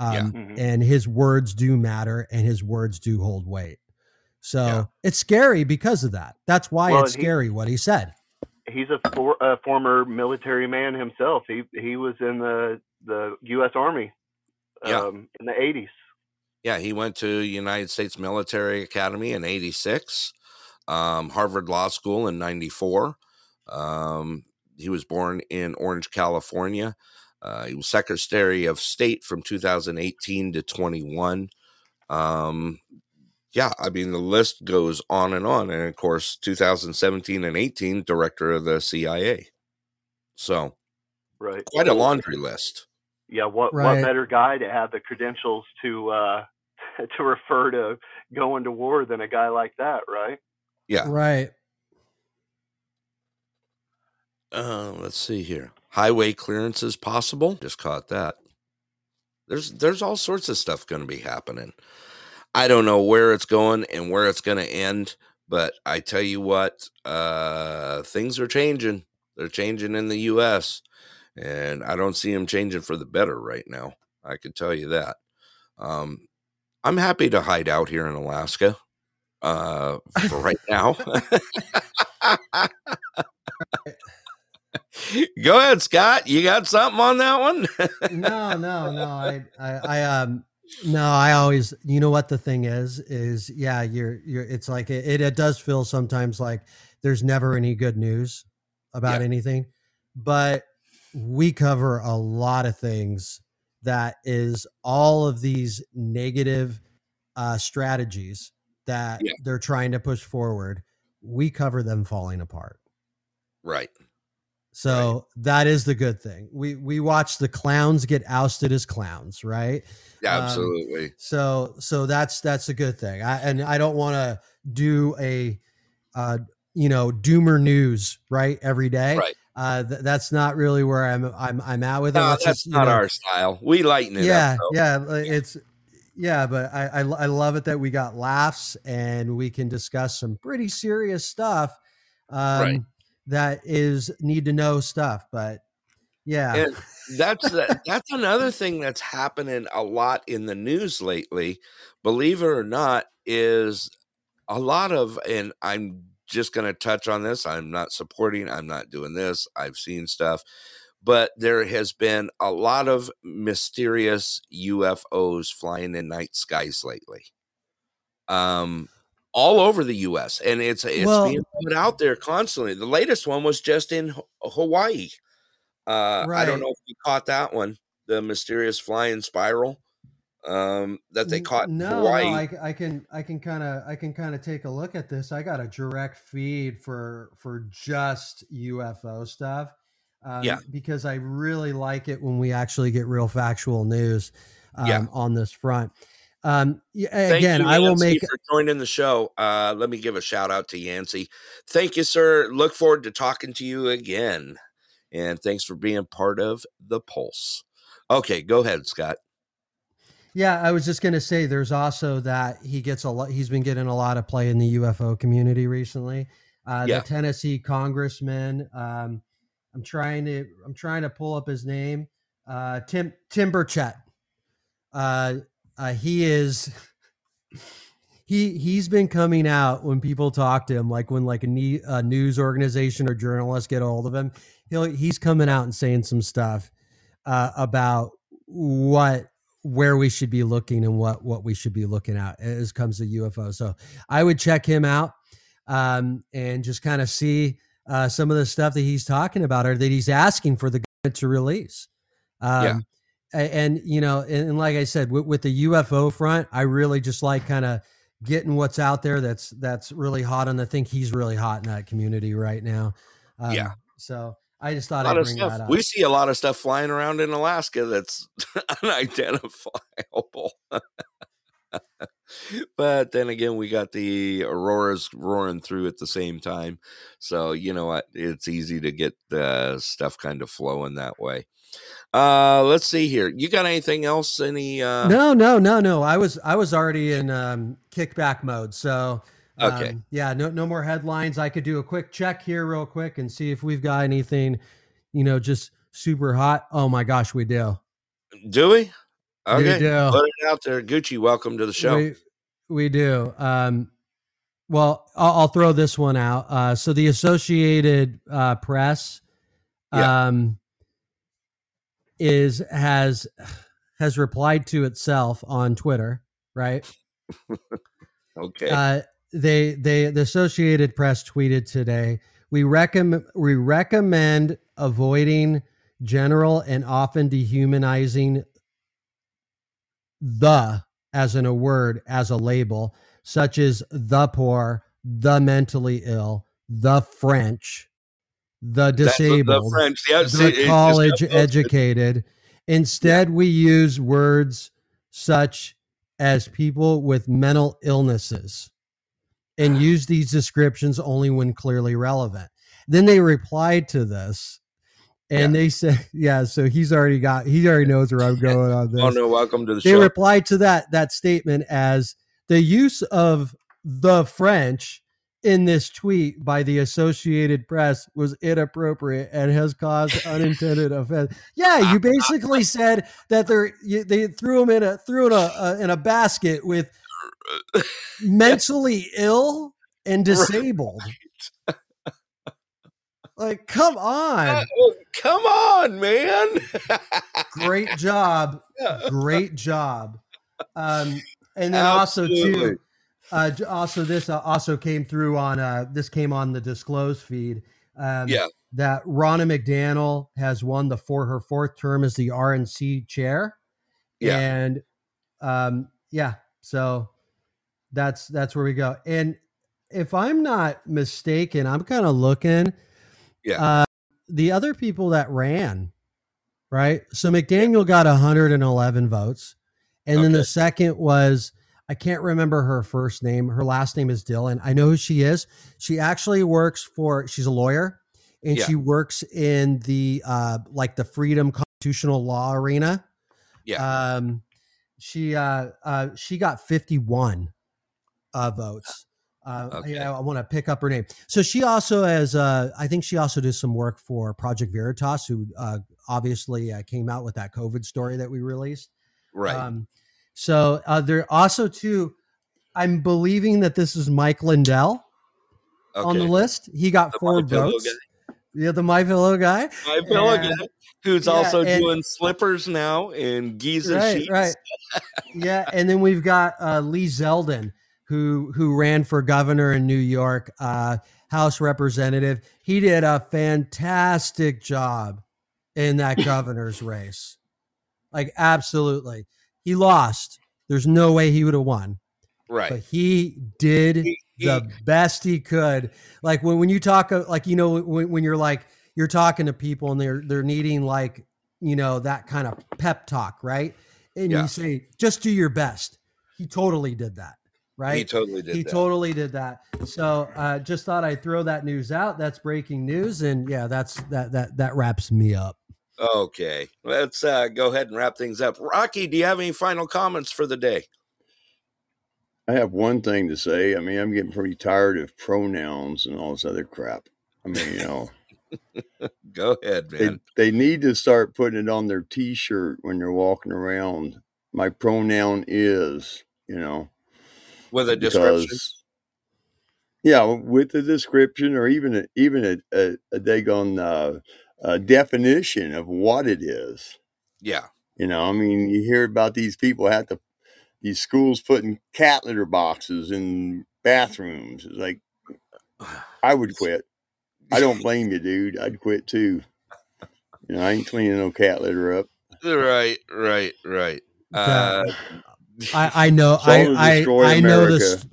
um, Yeah. Mhm. and his words do matter and his words do hold weight So it's scary because of that. That's why Well, it's and he- scary what he said. He's a, for, a former military man himself. He he was in the the U.S. Army Yeah. um, in the 80s. Yeah, he went to United States Military Academy in 86, um, Harvard Law School in 94. Um, he was born in Orange, California. Uh, he was Secretary of State from 2018 to 21. Um, yeah, I mean, the list goes on and on. And of course, 2017 and 18, Director of the CIA. So, Right. quite a laundry list. Yeah. What Right. what better guy to have the credentials to uh, to refer to going to war than a guy like that, right? Yeah. Right. Uh, let's see here. Highway clearances possible. Just caught that. There's there's all sorts of stuff going to be happening. I don't know where it's going and where it's going to end, but I tell you what, uh, things are changing. They're changing in the U.S. and I don't see them changing for the better right now. I can tell you that. Um, I'm happy to hide out here in Alaska uh, for right now. Go ahead, Scott. You got something on that one? no, no, no. I, I, I, um, no, I always, you know what the thing is, is yeah, you're, you're, it's like, it, it does feel sometimes like there's never any good news about Yeah. anything, but we cover a lot of things that is all of these negative uh, strategies that Yeah. they're trying to push forward. We cover them falling apart. right. So that is the good thing. We we watch the clowns get ousted as clowns, right? Um, Absolutely. so so that's that's a good thing. I, and I don't want to do a uh, you know doomer news right every day. Right. Uh, th- that's not really where I'm I'm I'm at with it. No, Let's that's just, not know- our style. We lighten it yeah, up. yeah, it's yeah, but I, I I love it that we got laughs and we can discuss some pretty serious stuff. Um, Right. That is need to know stuff, but yeah, And that's the, that's another thing that's happening a lot in the news lately. Believe it or not, is a lot of, and I'm just going to touch on this. I'm not supporting. I'm not doing this. I've seen stuff, but there has been a lot of mysterious UFOs flying in night skies lately. Um, all over the U.S. and it's it's Well- being put out there constantly. The latest one was just in Hawaii. Uh, I don't know if you caught that one, the mysterious flying spiral um, that they caught in No, Hawaii. no, I, I can I can kind of I can kind of take a look at this. I got a direct feed for for just UFO stuff. Um, Yeah. because I really like it when we actually get real factual news um, Yeah. on this front. Um, again, you, I will make for joining the show. Uh, let me give a shout out to Yancey. Thank you, sir. Look forward to talking to you again. And thanks for being part of the Pulse. Okay, go ahead, Scott. Yeah, I was just going to say there's also that he gets a lot, he's been getting a lot of play in the UFO community recently. Uh, Yeah. The Tennessee congressman, um, I'm trying to, I'm trying to pull up his name, uh, Tim, Tim Burchett. Uh, uh, he is, he, he's been coming out when people talk to him, like when like a, ne- a news organization or journalists get a hold of him, he'll, he's coming out and saying some stuff uh, about what where we should be looking and what what we should be looking at as comes to UFO. So I would check him out um, and just kind of see uh, some of the stuff that he's talking about or that he's asking for the government to release. Um, Yeah. And, you know, and, like I said, with, with the UFO front, I really just like kind of getting what's out there that's that's really hot. And I think he's really hot in that community right now. Um, Yeah. So I just thought I'd bring that up. We see a lot of stuff flying around in Alaska that's unidentifiable. but then again, we got the auroras roaring through at the same time. So, you know what? It's easy to get the stuff kind of flowing that way. Uh, let's see here. You got anything else? Any, uh, no, no, no, no. I was I was already in um, kickback mode. So um, Okay. yeah, no no more headlines. I could do a quick check here real quick and see if we've got anything, you know, just super hot. Oh my gosh, we do. do we? Okay. do. Put it out there. Gucci, welcome to the show. We, we do. Um, Well, I'll, I'll throw this one out. Uh, so the Associated uh, Press Yeah. um, is has has replied to itself on Twitter, right? Okay. Uh, they they the Associated Press tweeted today. We recommend we recommend avoiding general and often dehumanizing the as in a word as a label, such as the poor, the mentally ill, the French, the what the disabled, French- yeah, the college educated. Instead, we use words such as people with mental illnesses and use these descriptions only when clearly relevant. Then they replied to this and they said, yeah, so he's already got, he already knows where I'm going on oh, this. Oh no, welcome to the They show. replied to that, that statement as the use of the French in this tweet by the Associated Press was inappropriate and has caused unintended offense. Yeah, you basically said that they're you, they threw him in a threw in a, a in a basket with mentally ill and disabled. Like, come on! Oh, come on, man. Great job, great job. Um, and then also too, uh, also this uh, also came through on uh, this came on the disclose feed. Um, Yeah. that Ronna McDaniel has won the for her fourth term as the RNC chair. Yeah. and um, yeah, so that's that's where we go. And if I'm not mistaken, I'm kind of looking. Yeah. Uh, the other people that ran, right? So McDaniel got 111 votes. And then the second was, I can't remember her first name. Her last name is Dhillon. I know who she is. She actually works for, she's a lawyer and Yeah. she works in the, uh, like the freedom constitutional law arena. Yeah. Um, she, uh, uh, she got 51 uh, votes. Uh, yeah, I want to pick up her name. So she also has, uh, I think she also did some work for Project Veritas, who uh, obviously uh, came out with that COVID story that we released. Right. Um, so uh, there also too, I'm believing that this is Mike Lindell on the list. He got The four My votes. Yeah, the My Pillow guy. My pillow And- guy, who's yeah, also and- doing slippers now in Giza right, sheets. right. yeah, and then we've got uh, Lee Zeldin, who who ran for governor in New York, uh, House representative. He did a fantastic job in that governor's race. Like absolutely, he lost. There's no way he would have won. Right. But he did the best he could. Like when, when you talk, like, you know, when, when you're like, you're talking to people and they're, they're needing like, you know, that kind of pep talk, right? And Yeah. you say, just do your best. He totally did that. Right. He totally did He that. totally did that. So uh, just thought I'd throw that news out. That's breaking news. And yeah, that's that, that, that wraps me up. Okay. Let's uh, go ahead and wrap things up. Rocky, do you have any final comments for the day? I have one thing to say. I mean, I'm getting pretty tired of pronouns and all this other crap. I mean, you know, Go ahead, they, man. they need to start putting it on their t-shirt when they're walking around. My pronoun is, you know, With a description. because- yeah, with a description or even a, even a, a, a daggone uh, uh, definition of what it is. Yeah. You know, I mean, you hear about these people have to, these schools putting cat litter boxes in bathrooms. It's like, I would quit. I don't blame you, dude. I'd quit too. You know, I ain't cleaning no cat litter up. Right, right, right. Uh, I, I know. It's all to I, I, I know this.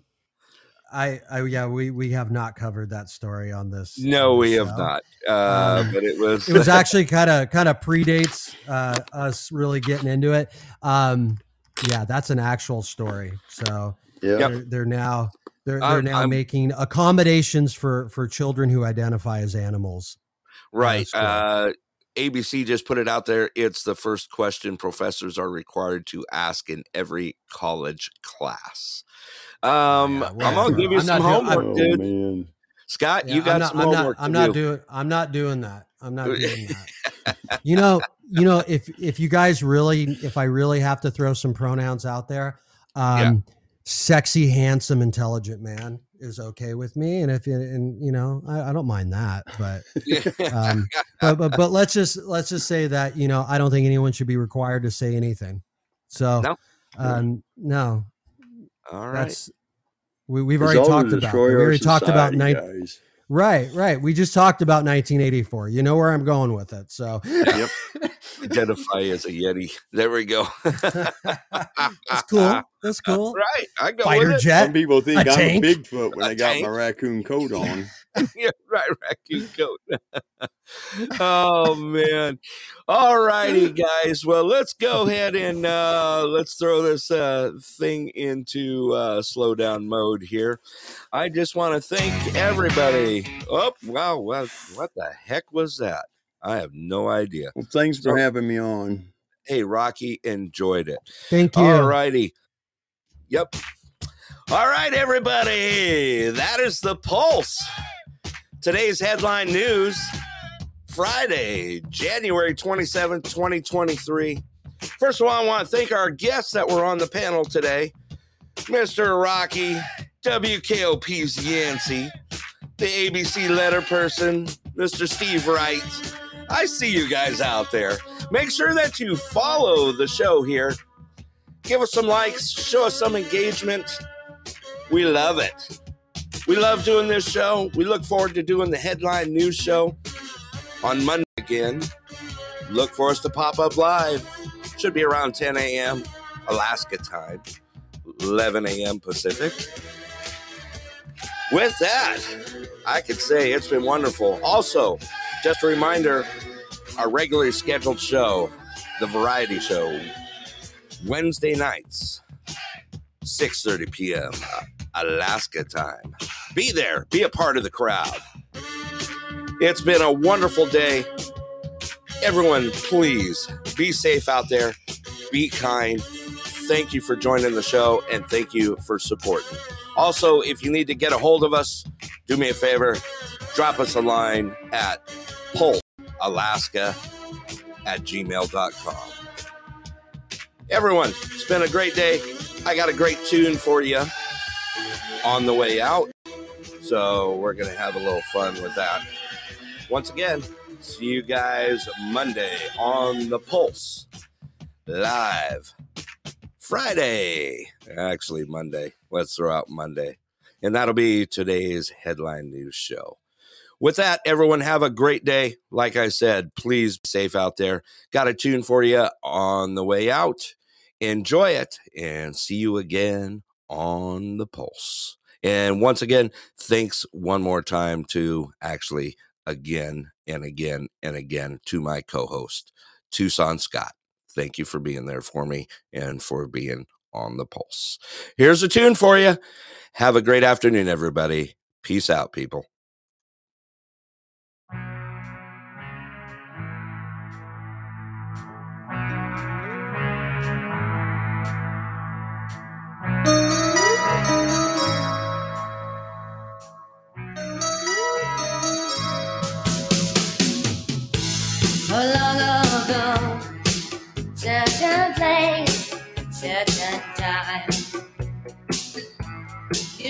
America. I, I, yeah, we, we have not covered that story on this. no, on we this have not. Uh, Um, but it was It was actually kind of, kind of predates uh, us really getting into it. Um, yeah, that's an actual story. So Yeah. they're, they're now, they're, they're I'm- now I'm- making accommodations for, for children who identify as animals. Right. Uh, ABC just put it out there. It's the first question professors are required to ask in every college class. Um, I'm gonna give you I'm some not doing- homework, Oh, dude. man. Scott, Yeah, you got I'm not, some I'm not, homework I'm to not do. doing, I'm not doing that. I'm not doing that. you know, you know, if if you guys really, if I really have to throw some pronouns out there, um, Yeah. sexy, handsome, intelligent man is okay with me, and if you and you know, I, I don't mind that, but um, but but but let's just let's just say that you know, I don't think anyone should be required to say anything. So No? um, no, All right. that's we, we've already talked about. We our already talked about society, nine. guys. Right, right. We just talked about 1984. You know where I'm going with it. So Yep. Identify as a Yeti. There we go. that's cool. That's cool. Right. I go Fighter with it. jet. Some people think a I'm tank. a Bigfoot when A I got my raccoon coat on. yeah, right, raccoon coat. oh man. All righty, guys. Well, let's go ahead and uh let's throw this uh thing into uh slow down mode here. I just want to thank everybody. Oh, wow, what, what the heck was that? I have no idea. Well, thanks for So- having me on. Hey, Rocky, enjoyed it. Thank you. All righty. Yep. All right, everybody. That is the pulse. Today's headline news Friday, January 27th, 2023. First of all, I want to thank our guests that were on the panel today Mr. Rocky, WKOP's Yancey, the ABC letter person, Mr. Steve Wright. I see you guys out there. Make sure that you follow the show here. Give us some likes, show us some engagement. We love it. We love doing this show. We look forward to doing the headline news show on Monday again. Look for us to pop up live. Should be around 10 a.m. Alaska time, 11 a.m. Pacific. With that, I could say it's been wonderful. Also, just a reminder our regularly scheduled show, the variety show, Wednesday nights, 6:30 p.m. Alaska time. Be there, be a part of the crowd. It's been a wonderful day. Everyone, please be safe out there. Be kind. Thank you for joining the show and thank you for supporting. Also, if you need to get a hold of us, do me a favor, drop us a line at pulsealaska at gmail.com. Everyone, it's been a great day. I got a great tune for you on the way out. So we're going to have a little fun with that. Once again, see you guys Monday on the Pulse live. Friday, actually, Monday. Let's throw out Monday. And that'll be today's headline news show. With that, everyone have a great day. Like I said, please be safe out there. Got a tune for you on the way out. Enjoy it and see you again on the Pulse. And once again, thanks one more time to actually again and again and again to my co host, Tucson Scott. Thank you for being there for me and for being on the Pulse. Here's a tune for you. Have a great afternoon, everybody. Peace out, people.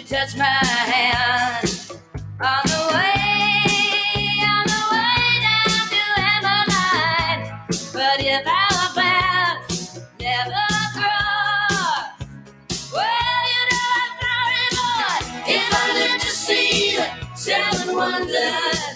Touch my hand on the way, on the way down to Emmeline. But if our paths never cross, well, you know I'm sorry, boy. If I live to see the seven wonders,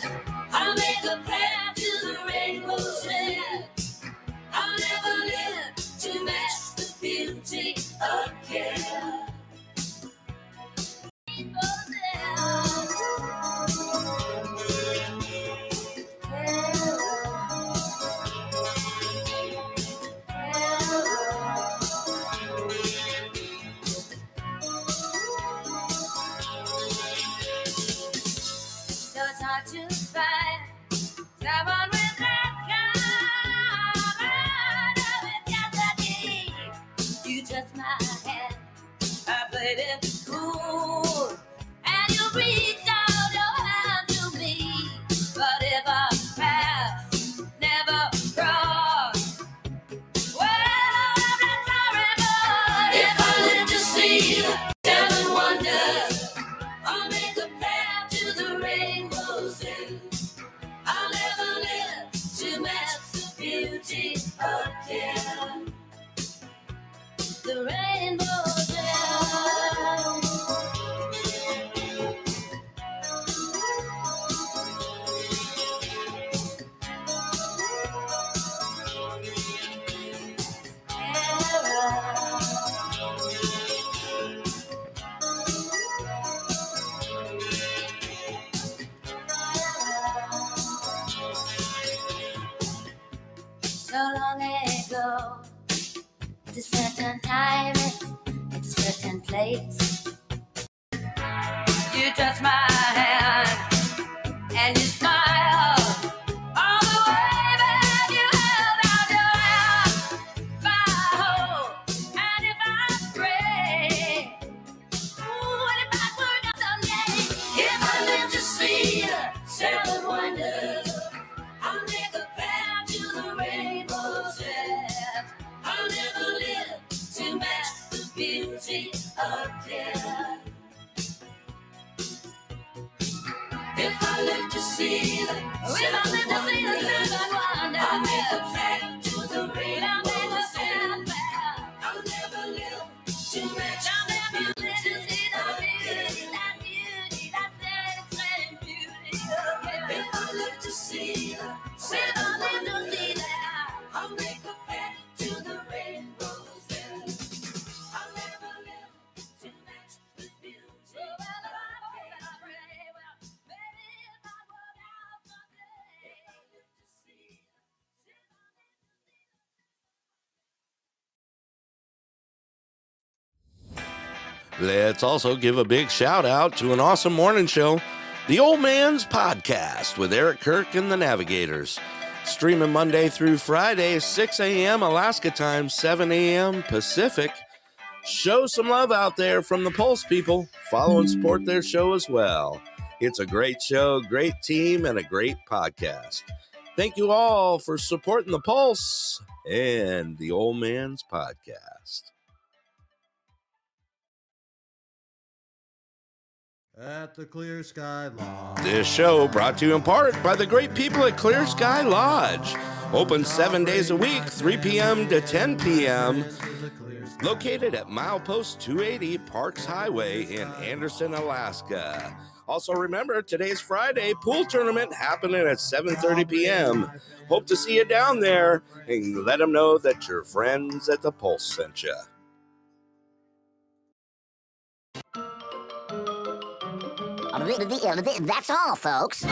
Let's also give a big shout out to an awesome morning show, The Old Man's Podcast with Eric Kirk and the Navigators. Streaming Monday through Friday, 6 a.m. Alaska time, 7 a.m. Pacific. Show some love out there from the Pulse people. Follow and support their show as well. It's a great show, great team, and a great podcast. Thank you all for supporting the Pulse and the Old Man's Podcast. At the Clear Sky Lodge. This show brought to you in part by the great people at Clear Sky Lodge. Open seven days a week, 3 p.m. to 10 p.m. Located at milepost 280 Parks Highway in Anderson, Alaska. Also remember, today's Friday pool tournament happening at 7:30 p.m. Hope to see you down there and let them know that your friends at the Pulse sent you. That's all, folks.